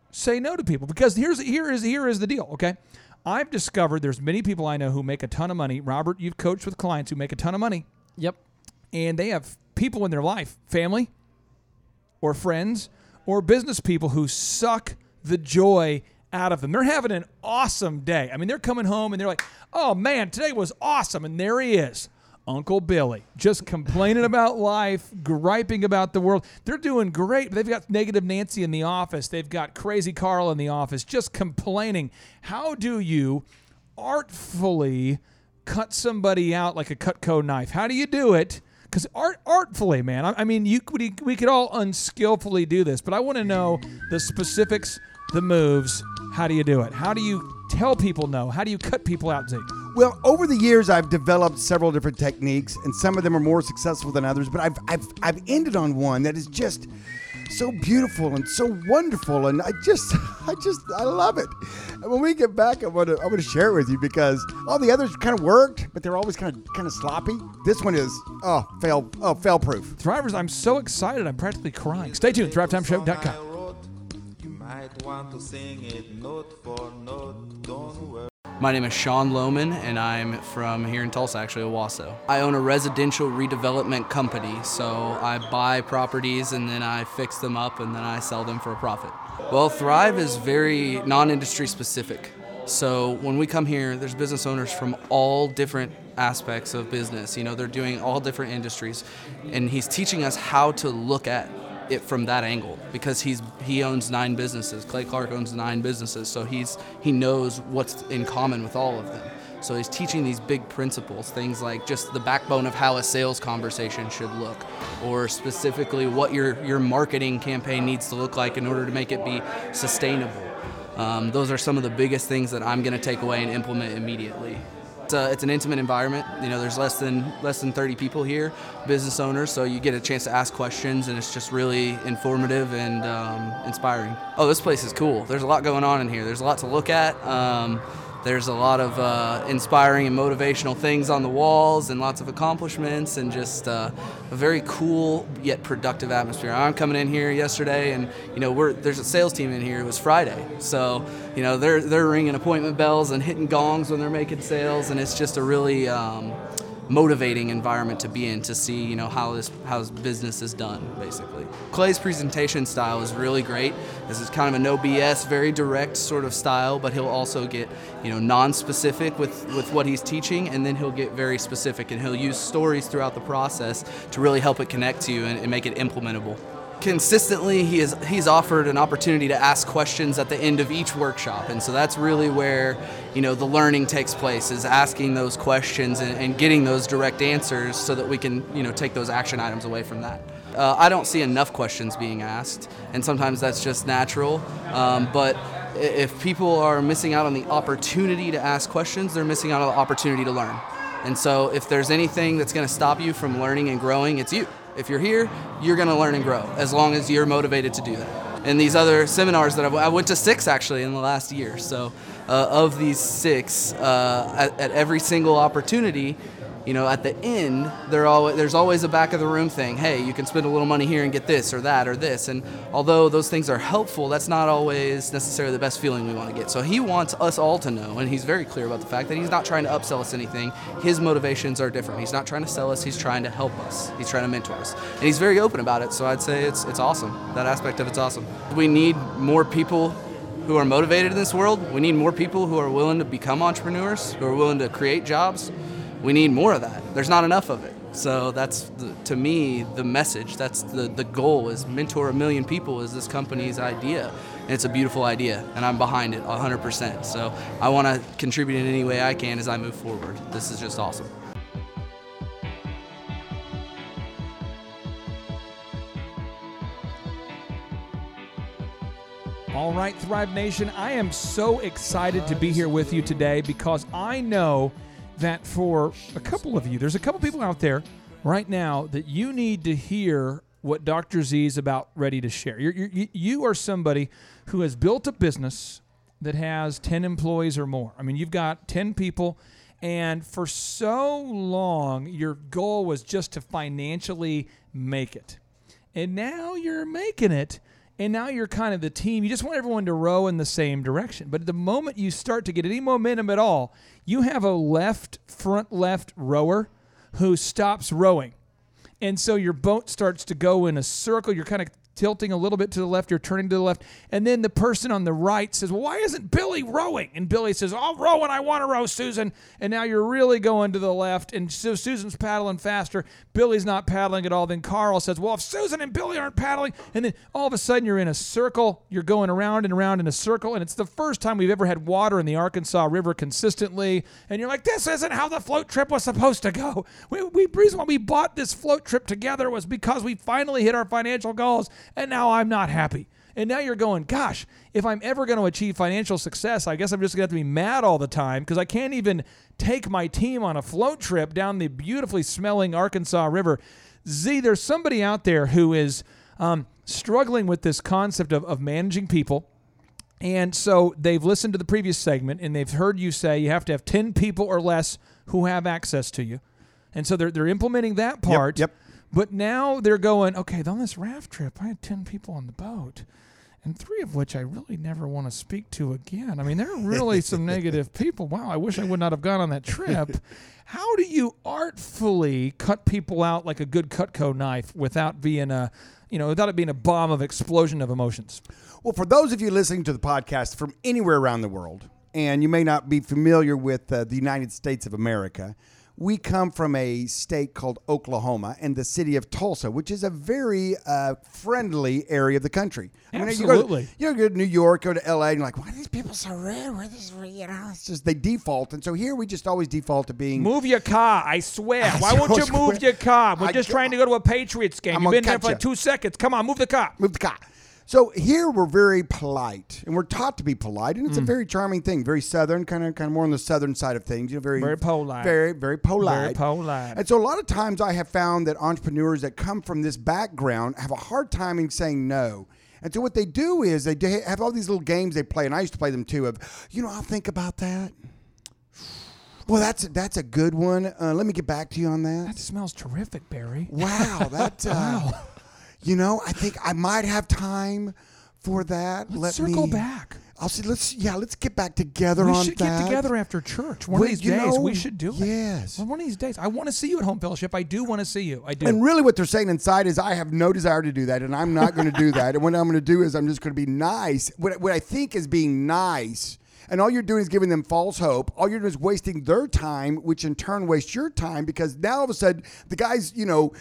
say no to people. Because here's here is here is the deal. Okay, I've discovered there's many people I know who make a ton of money. Robert, you've coached with clients who make a ton of money. Yep. And they have people in their life, family, or friends, or business people who suck the joy out of them. They're having an awesome day. I mean, they're coming home and they're like, "Oh man, today was awesome," and there he is. Uncle Billy, just complaining about life, griping about the world. They're doing great, they've got negative Nancy in the office. They've got crazy Carl in the office, just complaining. How do you artfully cut somebody out like a Cutco knife? How do you do it? Because art, artfully, man. I, I mean, you we, we could all unskillfully do this, but I want to know the specifics, the moves. How do you do it? How do you tell people no? How do you cut people out, Zeke? Well, over the years, I've developed several different techniques, and some of them are more successful than others. But I've I've I've ended on one that is just so beautiful and so wonderful, and I just I just I love it. And when we get back, I want to I want to share it with you because all the others kind of worked, but they're always kind of kind of sloppy. This one is oh fail oh fail proof. Thrivers, I'm so excited. I'm practically crying. Stay tuned. ThriveTimeShow.com. Might want to sing it note for note, don't worry. My name is Sean Lohman, and I'm from here in Tulsa, actually, Owasso. I own a residential redevelopment company, so I buy properties and then I fix them up and then I sell them for a profit. Well, Thrive is very non industry specific. So when we come here, there's business owners from all different aspects of business. You know, they're doing all different industries, and he's teaching us how to look at it from that angle because he's he owns nine businesses. Clay Clark owns nine businesses, so he's he knows what's in common with all of them. So he's teaching these big principles, things like just the backbone of how a sales conversation should look, or specifically what your your marketing campaign needs to look like in order to make it be sustainable. Um, those are some of the biggest things that I'm going to take away and implement immediately. It's, a, it's an intimate environment. You know, there's less than less than 30 people here, business owners, so you get a chance to ask questions, and it's just really informative and um, inspiring. Oh, this place is cool. There's a lot going on in here. There's a lot to look at. Um, there's a lot of uh, inspiring and motivational things on the walls, and lots of accomplishments, and just uh, a very cool yet productive atmosphere. I'm coming in here yesterday, and you know, we're there's a sales team in here. It was Friday, so you know they're they're ringing appointment bells and hitting gongs when they're making sales, and it's just a really um, motivating environment to be in to see you know how this how this business is done basically. Clay's presentation style is really great. This is kind of a no BS, very direct sort of style, but he'll also get you know non-specific with with what he's teaching, and then he'll get very specific, and he'll use stories throughout the process to really help it connect to you and, and make it implementable consistently he is he's offered an opportunity to ask questions at the end of each workshop. And so that's really where you know the learning takes place is asking those questions and, and getting those direct answers so that we can you know take those action items away from that. Uh, i don't see enough questions being asked and sometimes that's just natural. Um, but if people are missing out on the opportunity to ask questions they're missing out on the opportunity to learn. And so if there's anything that's going to stop you from learning and growing it's you If you're here, you're going to learn and grow as long as you're motivated to do that. And these other seminars that I, I went to six actually in the last year. So, uh, of these six, uh, at, at every single opportunity, you know, at the end, always, there's always a back of the room thing. Hey, you can spend a little money here and get this or that or this. And although those things are helpful, that's not always necessarily the best feeling we want to get. So he wants us all to know, and he's very clear about the fact that he's not trying to upsell us anything. His motivations are different. He's not trying to sell us. He's trying to help us. He's trying to mentor us, and he's very open about it. So I'd say it's it's awesome. That aspect of it's awesome. We need more people who are motivated in this world. We need more people who are willing to become entrepreneurs, who are willing to create jobs. We need more of that. There's not enough of it. So that's the, to me the message. That's the the goal is mentor a million people is this company's idea. And it's a beautiful idea and I'm behind it 100%. So I want to contribute in any way I can as I move forward. This is just awesome. All right, Thrive Nation, I am so excited to be here with you today because I know that for a couple of you, there's a couple people out there right now that you need to hear what Dr. Z is about ready to share. You're, you're, you are somebody who has built a business that has 10 employees or more. I mean, you've got 10 people, and for so long, your goal was just to financially make it. And now you're making it and now you're kind of the team. You just want everyone to row in the same direction. But the moment you start to get any momentum at all, you have a left, front left rower who stops rowing. And so your boat starts to go in a circle. You're kind of tilting a little bit to the left, you're turning to the left. And then the person on the right says, Well, why isn't Billy rowing? And Billy says, I'll row and I want to row, Susan. And now you're really going to the left. And so Susan's paddling faster. Billy's not paddling at all. Then Carl says, Well, if Susan and Billy aren't paddling, and then all of a sudden you're in a circle. You're going around and around in a circle. And it's the first time we've ever had water in the Arkansas River consistently. And you're like, This isn't how the float trip was supposed to go. We, we reason why we bought this float trip together was because we finally hit our financial goals and now I'm not happy. And now you're going, gosh, if I'm ever going to achieve financial success, I guess I'm just going to have to be mad all the time because I can't even take my team on a float trip down the beautifully smelling Arkansas River. Z, there's somebody out there who is um, struggling with this concept of, of managing people. And so they've listened to the previous segment and they've heard you say you have to have 10 people or less who have access to you. And so they're, they're implementing that part. yep. But now they're going, okay, on this raft trip, I had 10 people on the boat, and three of which I really never want to speak to again. I mean, there are really some negative people. Wow, I wish I would not have gone on that trip. How do you artfully cut people out like a good Cutco knife without being a, you know, without it being a bomb of explosion of emotions? Well, for those of you listening to the podcast from anywhere around the world, and you may not be familiar with uh, the United States of America, we come from a state called Oklahoma and the city of Tulsa, which is a very uh, friendly area of the country. I mean, Absolutely. you go, you go to New York, go to LA, and you're like, why are these people so rude? Why are this, you know, it's just they default. And so here we just always default to being Move your car, I swear. I Why won't you swear. move your car? We're I just go- trying to go to a Patriots game. I'm You've been there for ya. two seconds. Come on, move the car. Move the car. So here we're very polite, and we're taught to be polite, and it's a very charming thing, very southern, kind of, kind of more on the southern side of things. You know, very, Very polite. very, very polite, Very polite. And so a lot of times I have found that entrepreneurs that come from this background have a hard time in saying no. And so what they do is they have all these little games they play, and I used to play them too. Of you know, I'll think about that. Well, that's that's a good one. Uh, let me get back to you on that. That smells terrific, Barry. Wow, that. Uh, You know, I think I might have time for that. Let's Let circle me, back. I'll see. Let's yeah. Let's get back together we on should that. get together after church. One Well, of these days, know, we should do it. yes. One of these days. I want to see you at Home Fellowship. I do want to see you. I do. And really, what they're saying inside is, I have no desire to do that, and I'm not going to do that. And what I'm going to do is, I'm just going to be nice. What, what I think is being nice, and all you're doing is giving them false hope. All you're doing is wasting their time, which in turn wastes your time because now all of a sudden the guys, you know,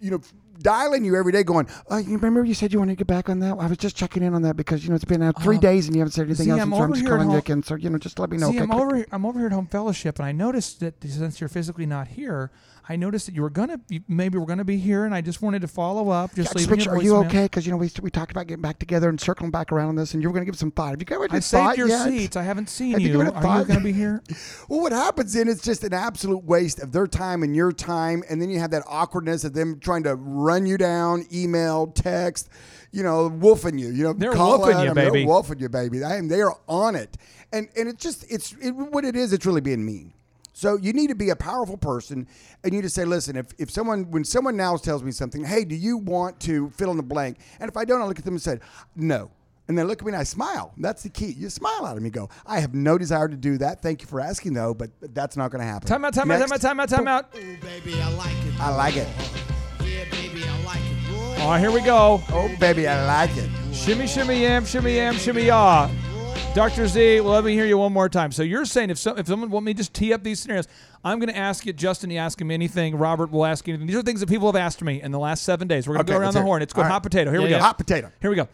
you know. Dialing you every day, going. Oh, you remember you said you wanted to get back on that? I was just checking in on that because you know it's been out three Uh, days and you haven't said anything see, else. I'm so I'm just calling you again. So you know, just let me know. See, okay? I'm over. Here, I'm over here at Home Fellowship, and I noticed that since you're physically not here, I noticed that you were gonna, you, maybe we're gonna be here, and I just wanted to follow up. Just Yeah, just leaving make a sure- are you okay? Because you know we, we talked about getting back together and circling back around on this, and you were going to give some thought. Have you got I any saved thought your yet? seats. I haven't seen Have you. given it Are you gonna be here? well, what happens then? It's just an absolute waste of their time and your time, and then you have that awkwardness of them trying to run you down, email, text, you know, wolfing you. You know, They're wolfing you, them, they're wolfing you, baby. I am, they are on it, and and it's just it's it, what it is. It's really being mean. So you need to be a powerful person, and you need to say, listen, if, if someone when someone now tells me something, hey, do you want to fill in the blank? And if I don't, I look at them and say, no. And they look at me and I smile. That's the key. You smile at them. You go, I have no desire to do that. Thank you for asking, though, but that's not going to happen. Time out, time out, time out, Next. time out, time out. Ooh, baby, I like it. I like it. Yeah, baby, I like it. Oh, here we go. Oh, baby, I like it. Shimmy, shimmy, yam, shimmy, yam, shimmy, yaw. Dr. Z, well, let me hear you one more time. So you're saying if, some, if someone want me to just tee up these scenarios, I'm going to ask you, Justin, you ask him anything. Robert will ask you anything. These are things that people have asked me in the last seven days. We're going to Okay, go around the horn. It's called All right. hot potato. Here we go. yeah. Hot potato. Here we go.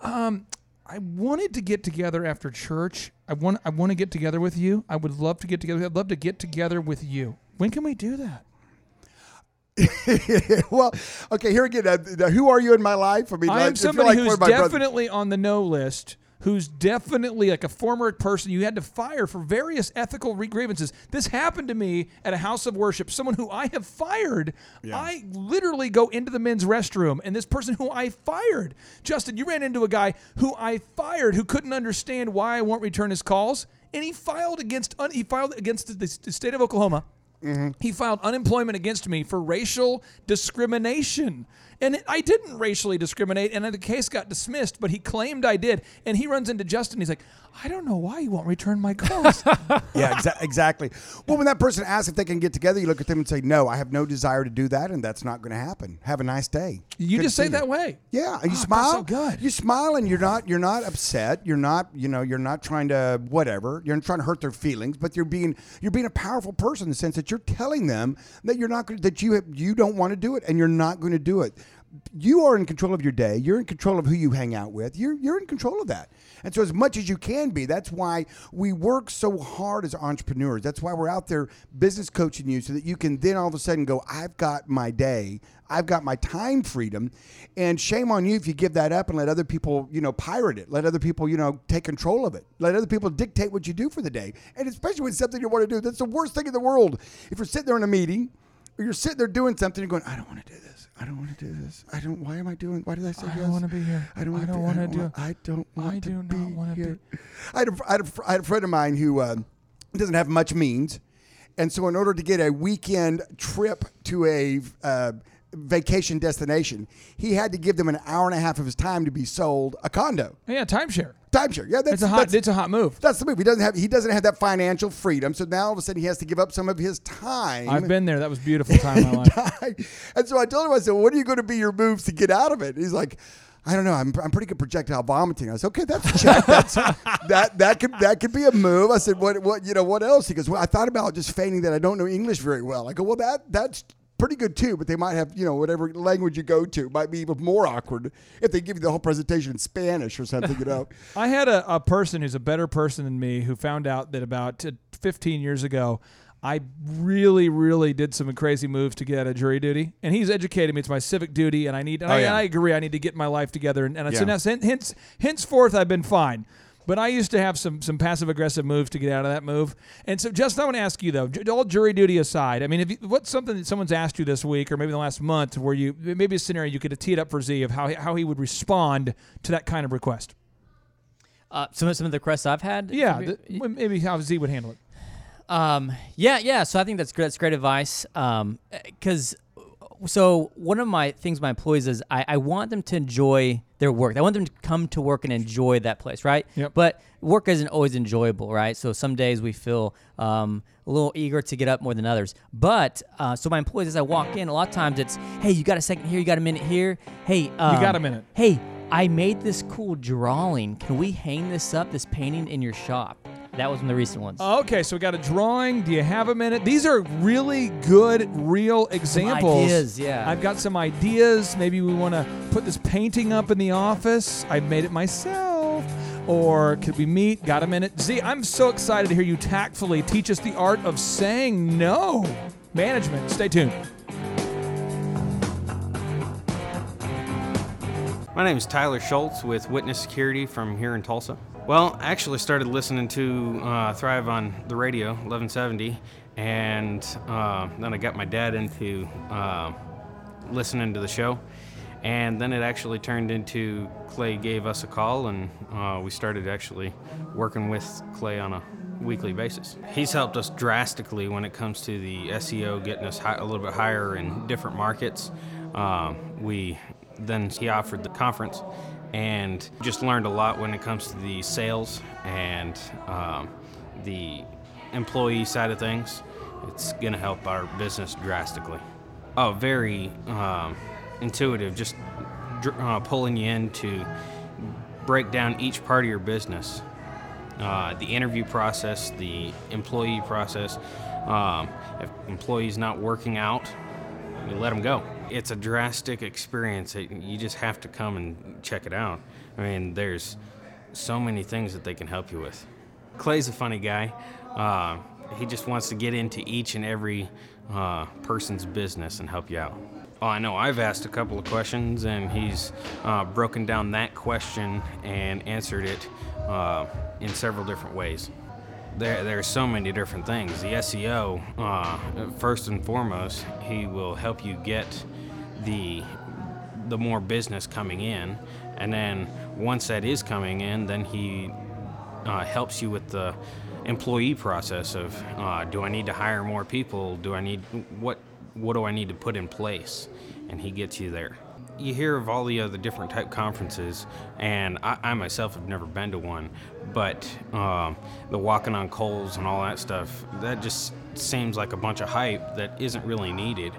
Um, I wanted to get together after church. I want I want to get together with you. I would love to get together. I'd love to get together with you. When can we do that? well, okay, here again. Uh, who are you in my life? I mean, I like, am you're somebody like who's one of brothers- definitely on the no list. Who's definitely like a former person you had to fire for various ethical grievances. This happened to me at a house of worship. Someone who I have fired. I literally go into the men's restroom, and this person who I fired, Justin, you ran into a guy who I fired who couldn't understand why I won't return his calls, and he filed against un- he filed against the, the state of Oklahoma. Mm-hmm. He filed unemployment against me for racial discrimination. And it, I didn't racially discriminate, and the case got dismissed, but he claimed I did. And he runs into Justin. He's like, I don't know why you won't return my calls. yeah, exa- exactly. Well, when that person asks if they can get together, you look at them and say, "No, I have no desire to do that, and that's not going to happen. Have a nice day." You Good just say that you." way. Yeah, you Oh, smile. so good. You smile, and you're not you're not upset. You're not you know you're not trying to whatever. You're not trying to hurt their feelings, but you're being you're being a powerful person in the sense that you're telling them that you're not gonna, that you have, you don't want to do it, and you're not going to do it. You are in control of your day. You're in control of who you hang out with. You're you're in control of that. And so, as much as you can be, that's why we work so hard as entrepreneurs. That's why we're out there business coaching you so that you can then all of a sudden go, I've got my day, I've got my time freedom. And shame on you if you give that up and let other people, you know, pirate it. Let other people, you know, take control of it. Let other people dictate what you do for the day. And especially it's something you want to do, that's the worst thing in the world. If you're sitting there in a meeting or you're sitting there doing something, you're going, I don't want to do this. I don't want to do this. I don't. Why am I doing? Why did I say yes? I yes? don't want to be here. I don't I want don't to. want I to don't want- I don't want I to do be not want to here. be. I had, a, I, had a, had a friend of mine who uh, doesn't have much means, and so in order to get a weekend trip to a uh, vacation destination, he had to give them an hour and a half of his time to be sold a condo. Yeah, timeshare. Timeshare. Yeah, that's It's a hot. that's- It's a hot move. that's the move. He doesn't have he doesn't have that financial freedom, so now all of a sudden he has to give up some of his time. I've been there. That was a beautiful time in my life. and so I told him, I said, "What are you going to be your moves to get out of it?" He's like, "I don't know. I'm, I'm pretty good projectile vomiting." I said, "Okay, that's check. That's that that could that could be a move." I said, "What what you know what else?" He goes, "Well, I thought about just feigning that I don't know English very well." I go, "Well, that that's." Pretty good too, but they might have, you know, whatever language you go to might be even more awkward if they give you the whole presentation in Spanish or something, you know. I had a, a person who's a better person than me who found out that about uh, 15 years ago, I really, really did some crazy moves to get out of jury duty. And he's educated me. It's my civic duty, and I need. And Oh, I, yeah. and I agree. I need to get my life together. And, and so Yeah. now, hence, henceforth, I've been fine. But I used to have some some passive aggressive moves to get out of that move. And so, Justin, I want to ask you though, all jury duty aside, I mean, if you, what's something that someone's asked you this week or maybe the last month where you maybe a scenario you could tee it up for Z of how he- how he would respond to that kind of request? Uh, some of some of the requests I've had. Yeah, from- th- well, maybe how Z would handle it. Um, yeah, yeah. So I think that's great. That's great advice. Um, because so one of my things with my employees is I, I want them to enjoy their work. I want them to come to work and enjoy that place, right? Yep. But work isn't always enjoyable, right? So some days we feel um, a little eager to get up more than others. But uh, so my employees, as I walk in, a lot of times it's, hey, you got a second here, you got a minute here. Hey, um, got a minute. Hey, I made this cool drawing. Can we hang this up, this painting, in your shop? That was one of the recent ones. Okay, so we got a drawing. Do you have a minute? These are really good, real examples. ideas, yeah. I've got some ideas. Maybe we want to put this painting up in the office. I've made it myself. Or could we meet? Got a minute? Z, I'm so excited to hear you tactfully teach us the art of saying no. Management, stay tuned. My name is Tyler Schultz with Witness Security from here in Tulsa. Well, I actually started listening to uh, Thrive on the radio, 1170, and uh, then I got my dad into uh, listening to the show. And then it actually turned into Clay gave us a call, and uh, we started actually working with Clay on a weekly basis. He's helped us drastically when it comes to the SEO, getting us hi- a little bit higher in different markets. Um, we then he offered the conference, and just learned a lot when it comes to the sales and um, the employee side of things. It's going to help our business drastically. Oh, very um, intuitive, just uh, pulling you in to break down each part of your business. Uh, the interview process, the employee process. Um, if employees not working out, you let them go. It's a drastic experience. It- You just have to come and check it out. I mean, there's so many things that they can help you with. Clay's a funny guy. Uh, he just wants to get into each and every uh, person's business and help you out. Oh, I know. I've asked a couple of questions, and he's uh, broken down that question and answered it uh, in several different ways. There, there are so many different things. The SEO, uh, first and foremost, he will help you get the the more business coming in, and then once that is coming in, then he uh, helps you with the employee process of uh, do I need to hire more people? Do I need what what do I need to put in place? And he gets you there. You hear of all the other different type conferences, and I, I myself have never been to one, but um, the walking on coals and all that stuff that just seems like a bunch of hype that isn't really needed.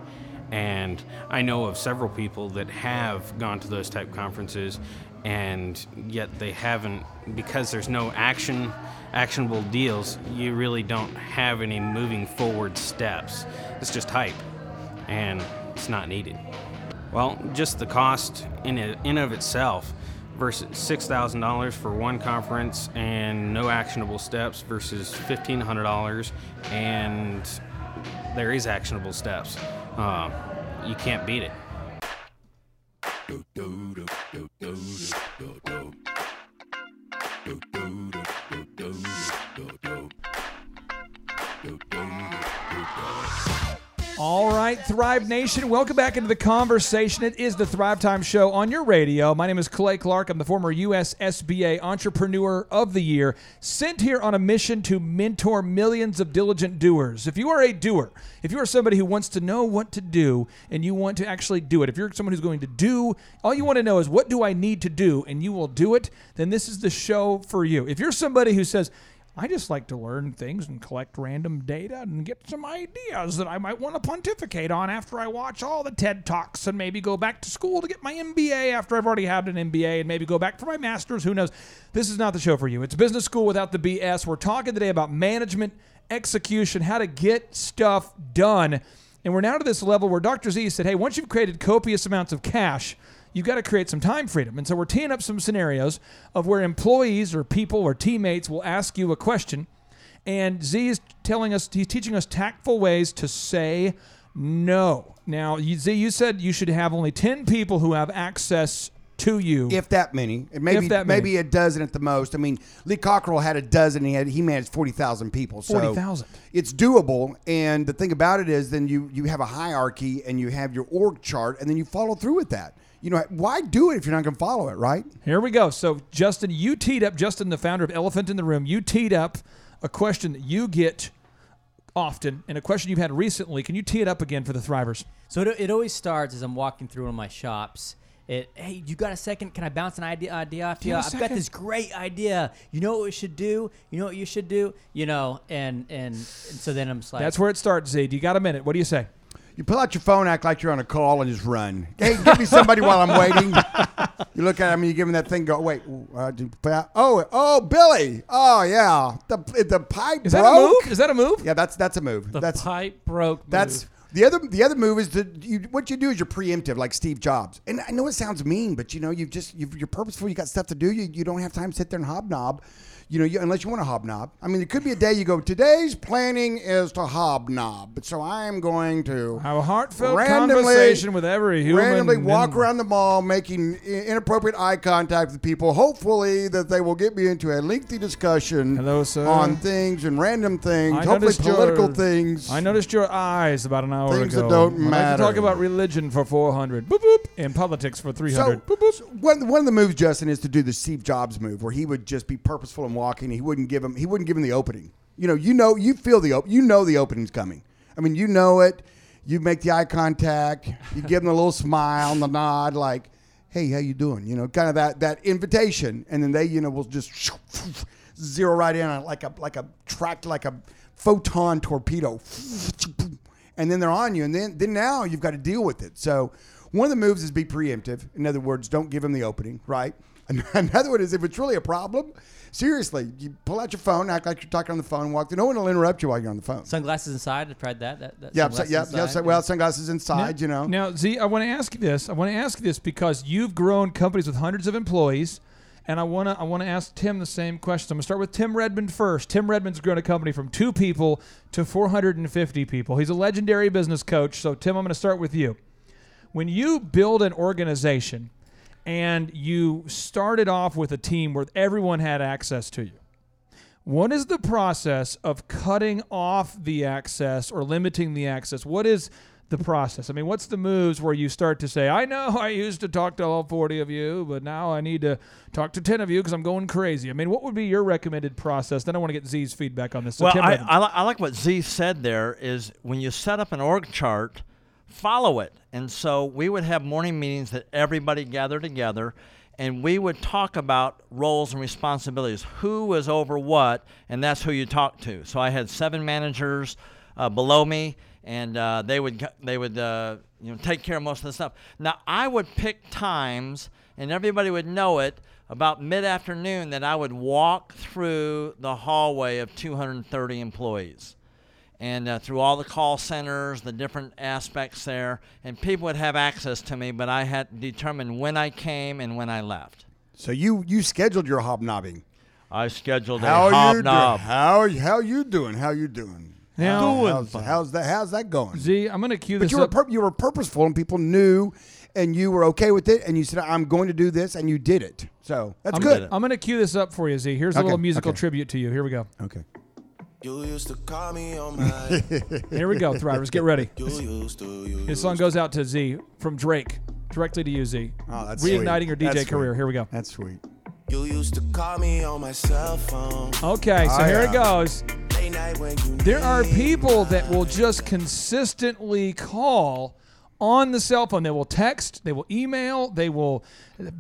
And I know of several people that have gone to those type conferences, and yet they haven't because there's no action, actionable deals. You really don't have any moving forward steps. It's just hype, and it's not needed. Well, just the cost in it, in of itself versus six thousand dollars for one conference and no actionable steps versus fifteen hundred dollars and there is actionable steps. Uh, you can't beat it. All right, Thrive Nation, welcome back into the conversation. It is the Thrive Time Show on your radio. My name is Clay Clark. I'm the former US SBA Entrepreneur of the Year, sent here on a mission to mentor millions of diligent doers. If you are a doer, if you are somebody who wants to know what to do and you want to actually do it, if you're someone who's going to do, all you want to know is what do I need to do and you will do it, then this is the show for you. If you're somebody who says, I just like to learn things and collect random data and get some ideas that I might want to pontificate on after I watch all the TED Talks and maybe go back to school to get my MBA after I've already had an MBA and maybe go back for my master's. Who knows? This is not the show for you. It's business school without the BS. We're talking today about management, execution, how to get stuff done. And we're now to this level where Dr. Z said, hey, once you've created copious amounts of cash, you've got to create some time freedom. And so we're teeing up some scenarios of where employees or people or teammates will ask you a question. And Z is telling us, he's teaching us tactful ways to say no. Now, you- Z, you said you should have only 10 people who have access to you. If that many, And maybe If that many. maybe a dozen at the most. I mean, Lee Cockerell had a dozen. He had he managed forty thousand people. So 40,000. It's doable. And the thing about it is, then you you have a hierarchy and you have your org chart, and then you follow through with that. You know, why do it if you're not going to follow it, right? Here we go. So, Justin, you teed up, Justin, the founder of Elephant in the Room, you teed up a question that you get often and a question you've had recently. Can you tee it up again for the Thrivers? So it, it always starts as I'm walking through one of my shops. It, hey, you got a second? Can I bounce an idea, idea off you? you I've have got this great idea. You know what we should do? You know what you should do? You know, and and, and so then I'm just like, That's where it starts, Z. Do you got a minute? What do you say? You pull out your phone, act like you're on a call, and just run. Hey, give me somebody while I'm waiting. You look at him, and you give him that thing. Go wait. Uh, oh, oh, Billy. Oh, yeah. The the pipe Is broke. that a move? Is that a move? Yeah, that's that's a move. The that's pipe broke. That's the other. The other move is that you. What you do is you're preemptive, like Steve Jobs. And I know it sounds mean, but you know you've just you've, you're purposeful. You got stuff to do. You you don't have time to sit there and hobnob. You know, you, unless you want to hobnob. I mean, it could be a day you go. Today's planning is to hobnob, so I'm going to Have a heartfelt randomly- conversation with every human. randomly walk and- around the mall, making inappropriate eye contact with people. Hopefully, that they will get me into a lengthy discussion Hello, sir. on things and random things. I hopefully, political your- things. I noticed your eyes about an hour Things ago. that don't I'd like matter. to talk about religion for 400. Boop boop. And politics for 300. So, so one, one of the moves, Justin, is to do the Steve Jobs move, where he would just be purposeful and walking. He wouldn't give him. He wouldn't give him the opening. You know, you know, you feel the op- you know the opening's coming. I mean, you know it. You make the eye contact. You give them a little smile and the nod, like, "Hey, how you doing?" You know, kind of that that invitation, and then they, you know, will just zero right in on it like a like a tracked like a photon torpedo, and then they're on you, and then then now you've got to deal with it. So one of the moves is be preemptive. In other words, don't give them the opening, right? Another one is if it's really a problem, seriously, you pull out your phone, act like you're talking on the phone, walk through. No one will interrupt you while you're on the phone. Sunglasses inside. I tried that. that, that Yeah, so, sunglasses yeah, yeah. inside. So, well, sunglasses inside, Now- you know. Now, Z, I want to ask you this. I want to ask you this because you've grown companies with hundreds of employees, and I want to I want to ask Tim the same question. I'm going to start with Tim Redmond first. Tim Redmond's grown a company from two people to 450 people. He's a legendary business coach. So, Tim, I'm going to start with you. When you build an organization and you started off with a team where everyone had access to you, what is the process of cutting off the access or limiting the access? What is the process? I mean, what's the moves where you start to say, I know I used to talk to all 40 of you, but now I need to talk to 10 of you because I'm going crazy? I mean, what would be your recommended process? Then I want to get Z's feedback on this. So well, I, I, I like what Z said there is when you set up an org chart, follow it. And so we would have morning meetings that everybody gathered together and we would talk about roles and responsibilities. Who was over what, and that's who you talked to. So I had seven managers uh, below me, and uh, they would they would uh, you know take care of most of the stuff. Now I would pick times, and everybody would know it about mid afternoon that I would walk through the hallway of 230 employees and uh, through all the call centers, the different aspects there, and people would have access to me, but I had to determine when I came and when I left. So you you scheduled your hobnobbing. I scheduled How a you doing? hobnob. How how you doing? How are you doing? Now- How- Doing how's, how's that? How's that going? Z, I'm going to cue But this you were up. pur- you were purposeful, and people knew, and you were okay with it, and you said, "I'm going to do this," and you did it. So that's I'm good. I'm going to cue this up for you, Z. Here's a little musical okay. tribute to you. Here we go. Okay. You used to call me on my. Here we go, Thrivers. Get ready. You used to. You His song goes out to Z from Drake, directly to you, Z. Oh, that's Reigniting sweet. your DJ That's career. sweet. Here we go. That's sweet. You used to call me on my cell phone. Okay, so Oh, here yeah. it goes. Late night when you There are need people that will just consistently call on the cell phone. They will text, they will email, they will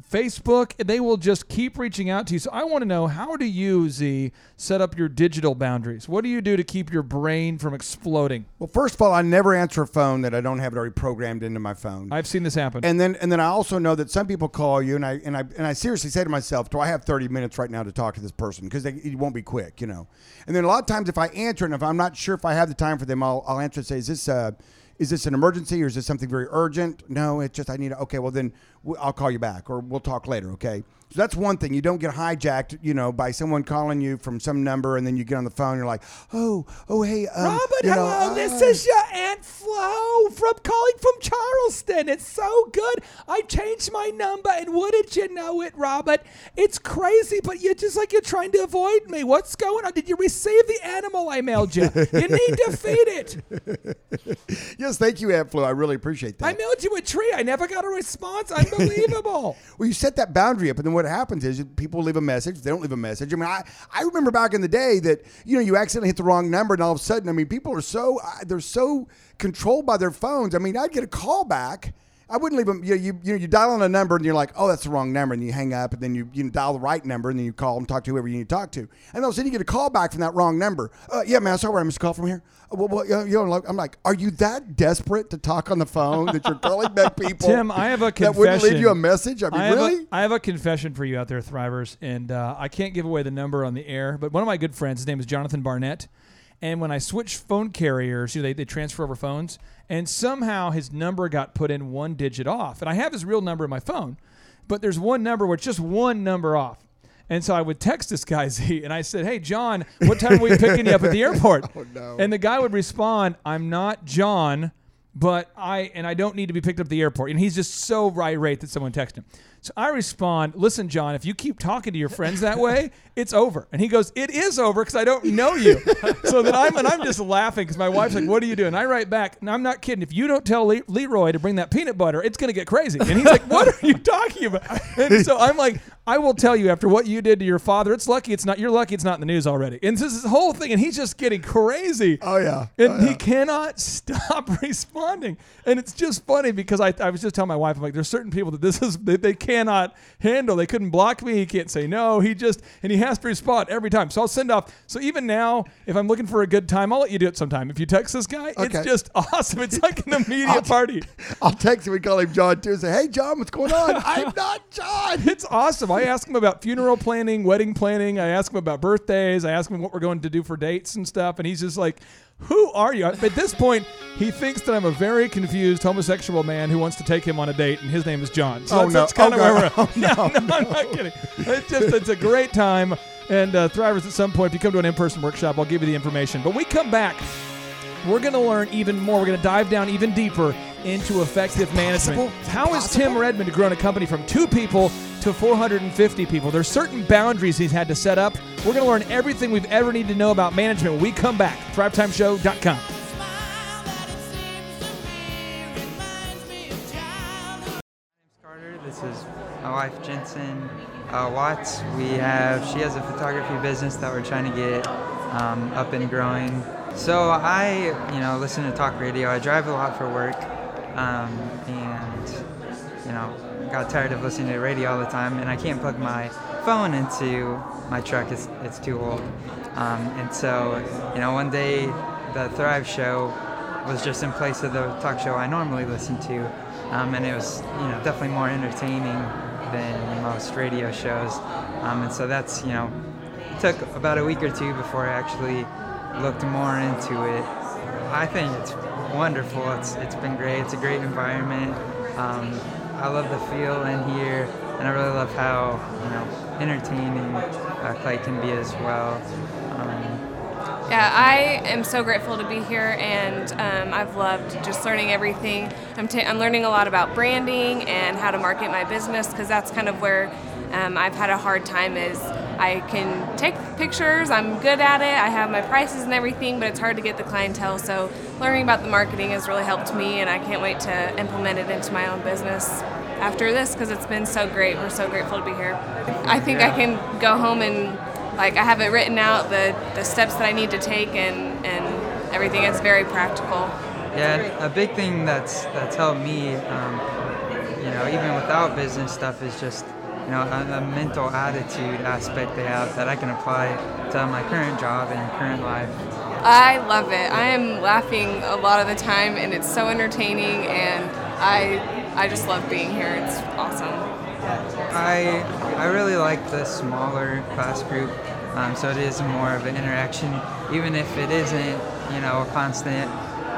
Facebook, they will just keep reaching out to you. So I want to know how do you, Z, set up your digital boundaries? What do you do to keep your brain from exploding? Well, first of all, I never answer a phone that I don't have it already programmed into my phone. I've seen this happen. And then and then I also know that some people call you, and I and I and I seriously say to myself, do I have 30 minutes right now to talk to this person? Because it won't be quick, you know. And then a lot of times, if I answer and if I'm not sure if I have the time for them, I'll, I'll answer and say, is this uh is this an emergency or is this something very urgent? No, it's just I need. To, okay, well then I'll call you back or we'll talk later. Okay. So that's one thing. You don't get hijacked, you know, by someone calling you from some number, and then you get on the phone. And you're like, oh, oh, hey, um, Robert, you know, hello. this uh, is your Aunt Flo from calling from Charleston. It's so good. I changed my number, and wouldn't you know it, Robert? It's crazy, but you're just like you're trying to avoid me. What's going on? Did you receive the animal I mailed you? You need to feed it. yes, thank you, Aunt Flo. I really appreciate that. I mailed you a tree. I never got a response. Unbelievable. Well, you set that boundary up, and then what happens is people leave a message. They don't leave a message. I mean, I, I remember back in the day that you know you accidentally hit the wrong number, and all of a sudden, I mean, people are so they're so controlled by their phones. I mean, I'd get a call back. I wouldn't leave them. You know, you, you know, you dial on a number, and you're like, oh, that's the wrong number, and you hang up, and then you, you dial the right number, and then you call and talk to whoever you need to talk to, and all of a sudden you get a call back from that wrong number. Uh, yeah, man, sorry, I missed a call from here. Uh, well, well, you know, I'm like, are you that desperate to talk on the phone that you're calling back people? Tim, I have a confession. that wouldn't leave you a message. I mean, have really? A, I have a confession for you out there, Thrivers, and uh, I can't give away the number on the air, but one of my good friends, his name is Jonathan Barnett, and when I switched phone carriers, you know, they, they transfer over phones, and somehow his number got put in one digit off, and I have his real number in my phone, but there's one number where it's just one number off. And so I would text this guy Z, and I said, "Hey John, what time are we picking you up at the airport?" Oh, no. And the guy would respond, "I'm not John, but I and I don't need to be picked up at the airport." And he's just so irate that someone texted him. So I respond, "Listen, John, if you keep talking to your friends that way, it's over." And he goes, "It is over because I don't know you." so then I'm and I'm just laughing because my wife's like, "What are you doing?" I write back, "No, I'm not kidding. If you don't tell Le- Leroy to bring that peanut butter, it's gonna get crazy." And he's like, "What are you talking about?" And so I'm like, "I will tell you after what you did to your father. It's lucky it's not. You're lucky it's not in the news already." And this is this whole thing, and he's just getting crazy. Oh yeah, And oh, he cannot stop responding. And it's just funny because I, I was just telling my wife, I'm like, there's certain people that this is, they, they cannot handle. They couldn't block me. He can't say no. He just, and he has to respond every time. So I'll send off. So even now, if I'm looking for a good time, I'll let you do it sometime. If you text this guy, Okay. it's just awesome. It's like an immediate party. I'll text him. We call him John too. and Say, hey John, what's going on? I'm not John. It's awesome. I ask him about funeral planning, wedding planning. I ask him about birthdays. I ask him what we're going to do for dates and stuff. And he's just like, who are you? At this point, he thinks that I'm a very confused homosexual man who wants to take him on a date, and his name is John. So Oh, that's, no. that's kind Oh, of where no. we're at. Oh, no, no, I'm not kidding. It's just it's a great time. And uh, Thrivers, at some point, if you come to an in-person workshop, I'll give you the information. But we come back we're going to learn even more. We're going to dive down even deeper into effective management. How How is Tim Redmond grown a company from two people to 450 people? There's certain boundaries he's had to set up. We're going to learn everything we've ever needed to know about management when we come back. ThriveTimeShow.com. Carter. This is my wife Jensen uh, Watts. We have she has a photography business that we're trying to get um, up and growing. So I, you know, listen to talk radio. I drive a lot for work, um, and you know, got tired of listening to radio all the time, and I can't plug my phone into my truck. It's it's too old. Um, and so, you know, one day the Thrive Show was just in place of the talk show I normally listen to, um, and it was you know definitely more entertaining than most radio shows, um, and so that's you know it took about a week or two before I actually looked more into it. I think it's wonderful. It's it's been great. It's a great environment. Um, I love the feel in here, and I really love how you know entertaining uh, Clay can be as well. Um, Yeah, I am so grateful to be here, and um, I've loved just learning everything. I'm, ta- I'm learning a lot about branding and how to market my business because that's kind of where um, I've had a hard time. Is I can take pictures, I'm good at it, I have my prices and everything, but it's hard to get the clientele. So learning about the marketing has really helped me, and I can't wait to implement it into my own business after this because it's been so great. We're so grateful to be here. I think I can go home and like I have it written out the, the steps that I need to take and, and everything It's very practical. Yeah, a big thing that's that's helped me, um, you know, even without business stuff, is just you know a, a mental attitude aspect they have that I can apply to my current job and current life. I love it. I am laughing a lot of the time and it's so entertaining and I I just love being here. It's awesome. I I really like the smaller class group, um, so it is more of an interaction, even if it isn't, you know, a constant.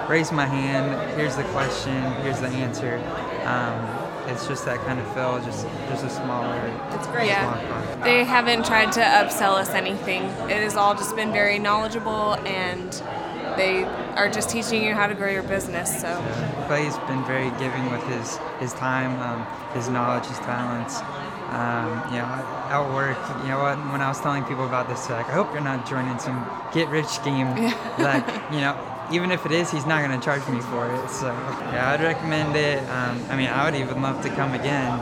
Raise my hand. Here's the question. Here's the answer. Um, it's just that kind of feel. Just just a smaller. It's great. Yeah. They haven't tried to upsell us anything. It has all just been very knowledgeable and they are just teaching you how to grow your business. So Clay's been very giving with his his time, um, his knowledge, his talents. Um, you know, at work, you know, what, when I was telling people about this, like, I hope you're not joining some get rich scheme. like, you know, even if it is, he's not going to charge me for it. So, yeah, I'd recommend it. Um, I mean, I would even love to come again.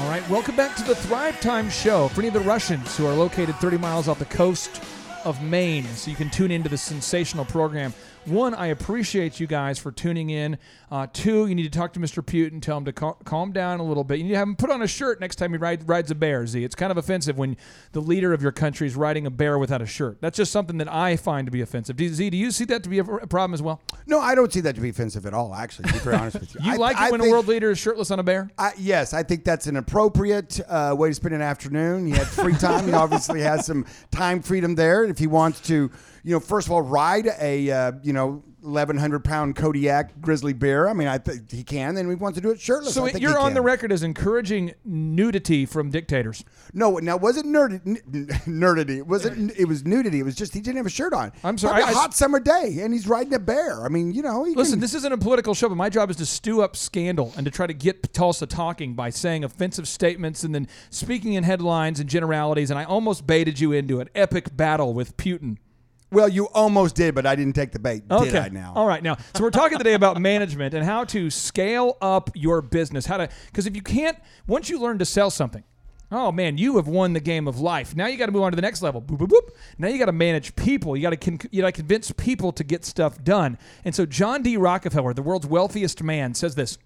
All right, welcome back to the Thrive Time Show. For any of the Russians who are located 30 miles off the coast of Maine, so you can tune into the sensational program. One, I appreciate you guys for tuning in. Uh, two, you need to talk to Mr. Putin, tell him to cal- calm down a little bit. You need to have him put on a shirt next time he ride, rides a bear, Z. It's kind of offensive when the leader of your country is riding a bear without a shirt. That's just something that I find to be offensive. Do- Z, do you see that to be a, a problem as well? No, I don't see that to be offensive at all. Actually, to be very honest with you, You I- like it I when a world leader is shirtless on a bear? I, yes, I think that's an appropriate uh, way to spend an afternoon. He had free time. he obviously has some time freedom there. If he wants to, you know, first of all, ride a, uh, you know, 1100 pound Kodiak grizzly bear. I mean, I think he can, and he wants to do it shirtless. So you're on can. the record as encouraging nudity from dictators. No, now was it nerd, n- nerdity? Was it? It was nudity. It was just he didn't have a shirt on. I'm sorry, On a I- I- hot summer day, and he's riding a bear. I mean, you know, he Listen, can- this isn't a political show, but my job is to stew up scandal and to try to get Tulsa talking by saying offensive statements and then speaking in headlines and generalities. And I almost baited you into an epic battle with Putin. Well, you almost did, but I didn't take the bait. Okay. Did I now? All right. Now, so we're talking today about management and how to scale up your business. How to, because if you can't, once you learn to sell something, oh man, you have won the game of life. Now you got to move on to the next level. Boop, boop, boop. Now you got to manage people. You got to con- you got to convince people to get stuff done. And so John D. Rockefeller, the world's wealthiest man, says this: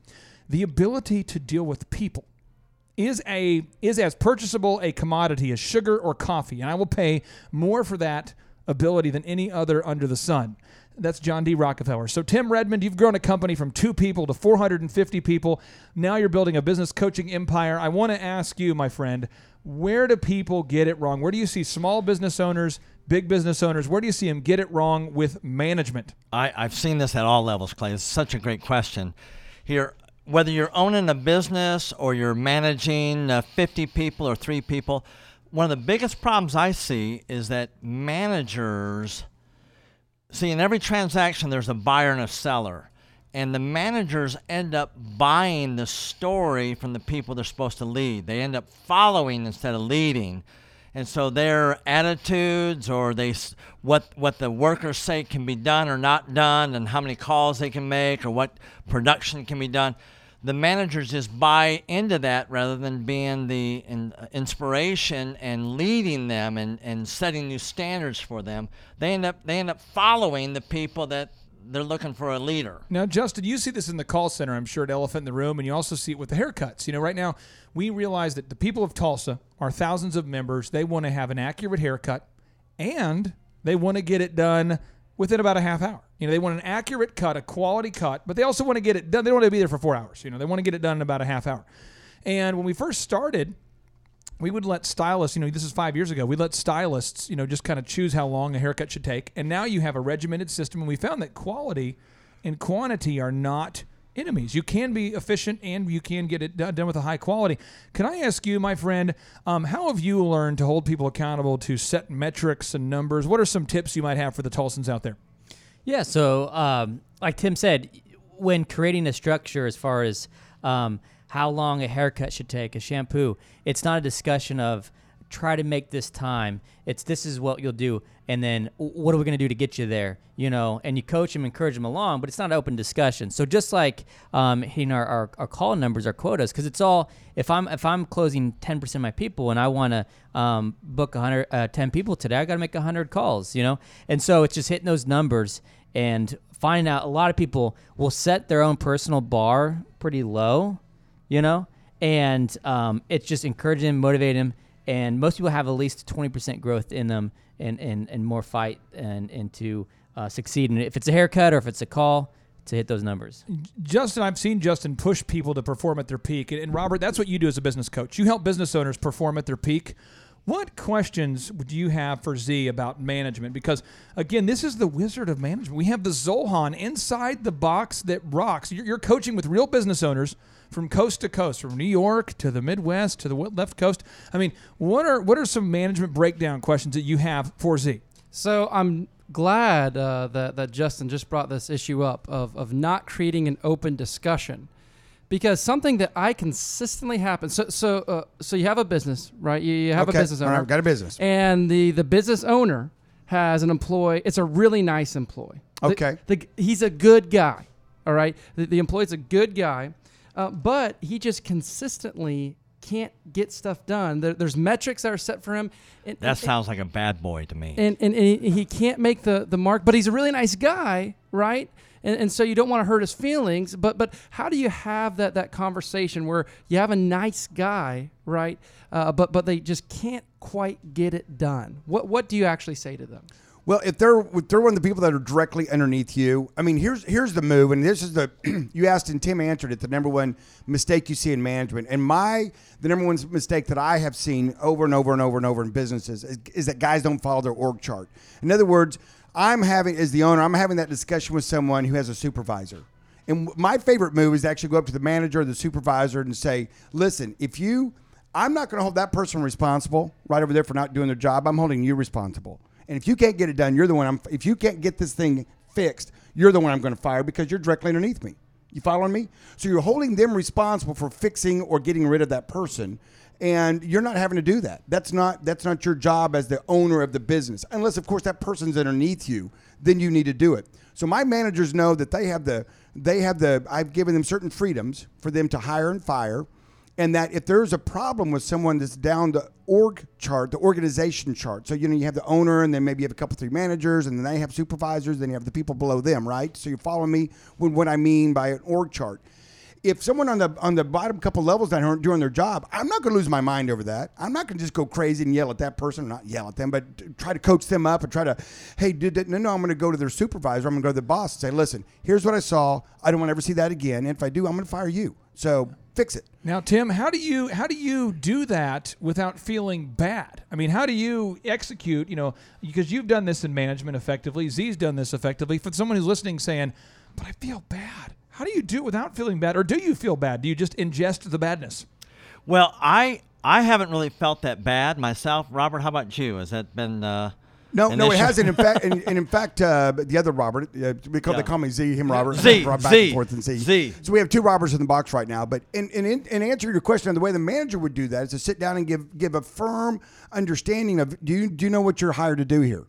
the ability to deal with people is a is as purchasable a commodity as sugar or coffee, and I will pay more for that ability than any other under the sun. That's John D. Rockefeller. So Tim Redmond, you've grown a company from two people to 450 people. Now you're building a business coaching empire. I want to ask you, my friend, where do people get it wrong? Where do you see small business owners, big business owners? Where do you see them get it wrong with management? I, I've seen this at all levels, Clay. It's such a great question. Here, whether you're owning a business or you're managing uh, 50 people or three people, one of the biggest problems I see is that managers see in every transaction there's a buyer and a seller. And the managers end up buying the story from the people they're supposed to lead. They end up following instead of leading. And so their attitudes or they what what the workers say can be done or not done and how many calls they can make or what production can be done. The managers just buy into that rather than being the in, inspiration and leading them and, and setting new standards for them. They end up they end up following the people that they're looking for a leader. Now, Justin, you see this in the call center, I'm sure, at Elephant in the Room, and you also see it with the haircuts. You know, right now, we realize that the people of Tulsa are thousands of members. They want to have an accurate haircut, and they want to get it done within about a half hour. You know, they want an accurate cut, a quality cut, but they also want to get it done. They don't want to be there for four hours. You know, they want to get it done in about a half hour. And when we first started, we would let stylists, you know, this is five years ago, we let stylists, you know, just kind of choose how long a haircut should take. And now you have a regimented system, and we found that quality and quantity are not enemies. You can be efficient and you can get it done with a high quality. Can I ask you, my friend, um, how have you learned to hold people accountable to set metrics and numbers? What are some tips you might have for the Tulsans out there? Yeah. So, um, like Tim said, when creating a structure as far as um, how long a haircut should take, a shampoo, it's not a discussion of try to make this time. It's this is what you'll do, and then what are we going to do to get you there? You know, and you coach them, encourage them along, but it's not open discussion. So just like um, hitting our, our, our call numbers, our quotas, because it's all if I'm if I'm closing ten percent of my people and I want to um, book 100, uh, 10 people today, I got to make hundred calls. You know, and so it's just hitting those numbers and finding out. A lot of people will set their own personal bar pretty low, you know, and um, it's just encouraging motivating them. And most people have at least 20% growth in them and, and, and more fight and, and to uh, succeed. And if it's a haircut or if it's a call, to hit those numbers. Justin, I've seen Justin push people to perform at their peak. And, and Robert, that's what you do as a business coach. You help business owners perform at their peak. What questions do you have for Z about management? Because again, this is the wizard of management. We have the Zohan inside the box that rocks. You're, you're coaching with real business owners from coast to coast, from New York to the Midwest to the w- left coast. I mean, what are what are some management breakdown questions that you have for Z? So I'm glad uh, that that Justin just brought this issue up of of not creating an open discussion, because something that I consistently happen. So so uh, so you have a business, right? You, you have Okay, a business owner. I've got a business. and the the business owner has an employee. It's a really nice employee. The- Okay. the, he's a good guy. All right. The, the employee's a good guy, uh, but he just consistently can't get stuff done. There, there's metrics that are set for him. And, That and- sounds like a bad boy to me. and, and, and he, he can't make the, the mark, but he's a really nice guy, right? And, and so you don't want to hurt his feelings, but but how do you have that that conversation where you have a nice guy, right? Uh, but but they just can't quite get it done. What what do you actually say to them? Well, if they're if they're one of the people that are directly underneath you, I mean, here's here's the move, and this is the you asked and Tim answered it. The number one mistake you see in management, and my the number one mistake that I have seen over and over and over and over in businesses is, is that guys don't follow their org chart. In other words, I'm having as the owner, I'm having that discussion with someone who has a supervisor. And my favorite move is to actually go up to the manager or the supervisor and say, "Listen, if you I'm not going to hold that person responsible right over there for not doing their job. I'm holding you responsible. And if you can't get it done, you're the one I'm if you can't get this thing fixed, you're the one I'm going to fire because you're directly underneath me. You following me? So you're holding them responsible for fixing or getting rid of that person and you're not having to do that. That's not that's not your job as the owner of the business. Unless of course that person's underneath you, then you need to do it. So my managers know that they have the they have the I've given them certain freedoms for them to hire and fire and that if there's a problem with someone that's down the org chart, the organization chart. So you know you have the owner, and then maybe you have a couple three managers, and then they have supervisors, then you have the people below them, right? So you're following me with what I mean by an org chart. If someone on the on the bottom couple levels that aren't doing their job, I'm not going to lose my mind over that. I'm not going to just go crazy and yell at that person, not yell at them, but try to coach them up and try to, hey, did that? No, no, I'm going to go to their supervisor. I'm going to go to the boss and say, listen, here's what I saw. I don't want to ever see that again. And if I do, I'm going to fire you. So fix it. Now, Tim, how do you how do you do that without feeling bad? I mean, how do you execute? You know, because you've done this in management effectively. Z's done this effectively. For someone who's listening, saying, "But I feel bad." How do you do it without feeling bad, or do you feel bad? Do you just ingest the badness? Well, I I haven't really felt that bad myself. Robert, how about you? Has that been? Uh, No, no, it hasn't. In fact, and, and in fact, uh, the other Robert, uh, we call, Yeah. they call me Z, him Robert, Z, back Z, and forth and Z. Z. So we have two Roberts in the box right now. But in, in, in, in answer to your question, the way the manager would do that is to sit down and give give a firm understanding of do you do you know what you're hired to do here?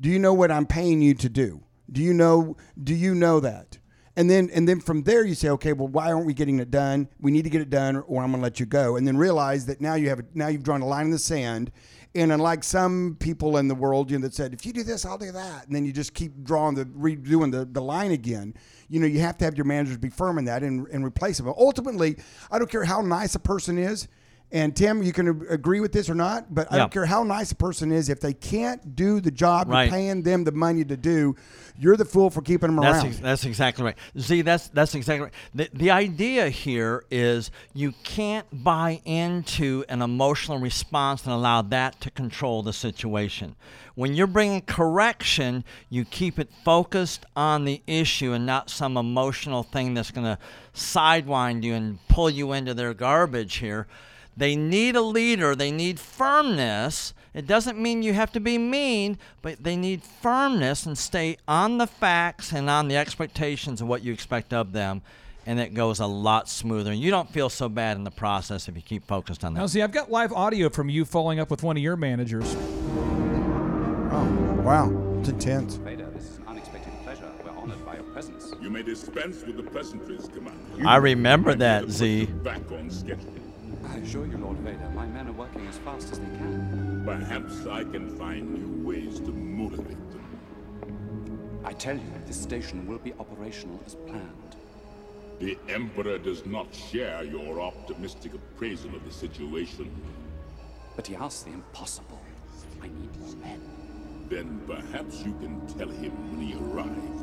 Do you know what I'm paying you to do? Do you know do you know that? And then and then from there you say, okay, well, why aren't we getting it done? We need to get it done, or I'm going to let you go. And then realize that now you have now you've drawn a line in the sand. And unlike some people in the world, you know, that said, if you do this, I'll do that, and then you just keep drawing the redoing the, the line again. You know, you have to have your managers be firm in that and, and replace them. Ultimately, I don't care how nice a person is. And Tim, you can agree with this or not, but I Yeah. don't care how nice a person is. If they can't do the job Right. you're paying them the money to do, you're the fool for keeping them That's, around. ex- that's exactly right. See, that's that's exactly right. The, the idea here is you can't buy into an emotional response and allow that to control the situation. When you're bringing correction, you keep it focused on the issue and not some emotional thing that's going to sidewind you and pull you into their garbage here. They need a leader, they need firmness. It doesn't mean you have to be mean, but they need firmness and stay on the facts and on the expectations of what you expect of them. And it goes a lot smoother. And you don't feel so bad in the process if you keep focused on that. Now, see, I've got live audio from you following up with one of your managers. Oh, wow. It's intense. Vader, this is an unexpected pleasure. We're honored by your presence. You may dispense with the pleasantries, Commander. I remember that, Z. Back on schedule. I assure you, Lord Vader, my men are working as fast as they can. Perhaps I can find new ways to motivate them. I tell you, this station will be operational as planned. The Emperor does not share your optimistic appraisal of the situation. But he asks the impossible. I need more men. Then perhaps you can tell him when he arrives.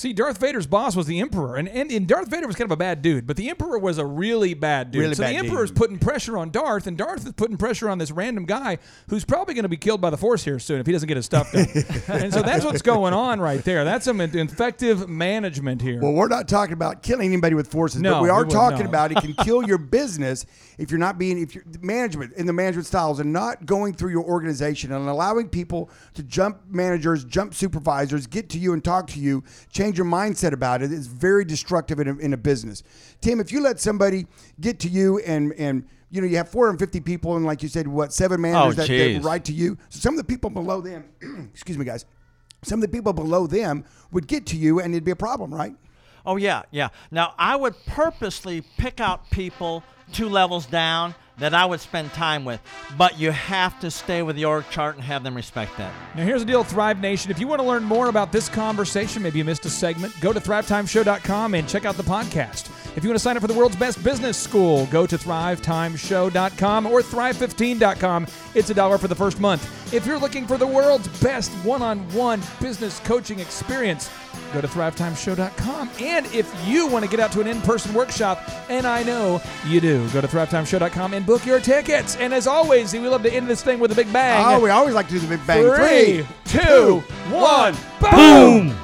See, Darth Vader's boss was the Emperor, and, and, and Darth Vader was kind of a bad dude, but the Emperor was a really bad dude. Really so bad the Emperor's dude. putting pressure on Darth, and Darth is putting pressure on this random guy who's probably going to be killed by the Force here soon if he doesn't get his stuff done. and so that's what's going on right there. That's some effective management here. Well, we're not talking about killing anybody with forces, No, but we we are wouldn't, talking no. about it can kill your business if you're not being if you're management in the management styles and not going through your organization and allowing people to jump managers, jump supervisors, get to you and talk to you, change your mindset about it. it is very destructive in a, in a business. Tim, if you let somebody get to you and and you know you have 450 people and like you said, what seven oh, managers that, that jeez. write to you. So some of the people below them, excuse me, guys. Some of the people below them would get to you and it'd be a problem, right? Oh yeah, yeah. Now I would purposely pick out people two levels down that I would spend time with, but you have to stay with the org chart and have them respect that. Now, here's the deal, Thrive Nation. If you want to learn more about this conversation, maybe you missed a segment, go to thrivetimeshow.com and check out the podcast. If you want to sign up for the world's best business school, go to thrivetimeshow.com or thrive15.com. It's a dollar for the first month. If you're looking for the world's best one on one business coaching experience, go to thrivetimeshow.com. And if you want to get out to an in person workshop, and I know you do, go to thrivetimeshow.com and book your tickets. And as always, we love to end this thing with a big bang. Oh, we always like to do the big bang. Three, Three, two, one, Boom!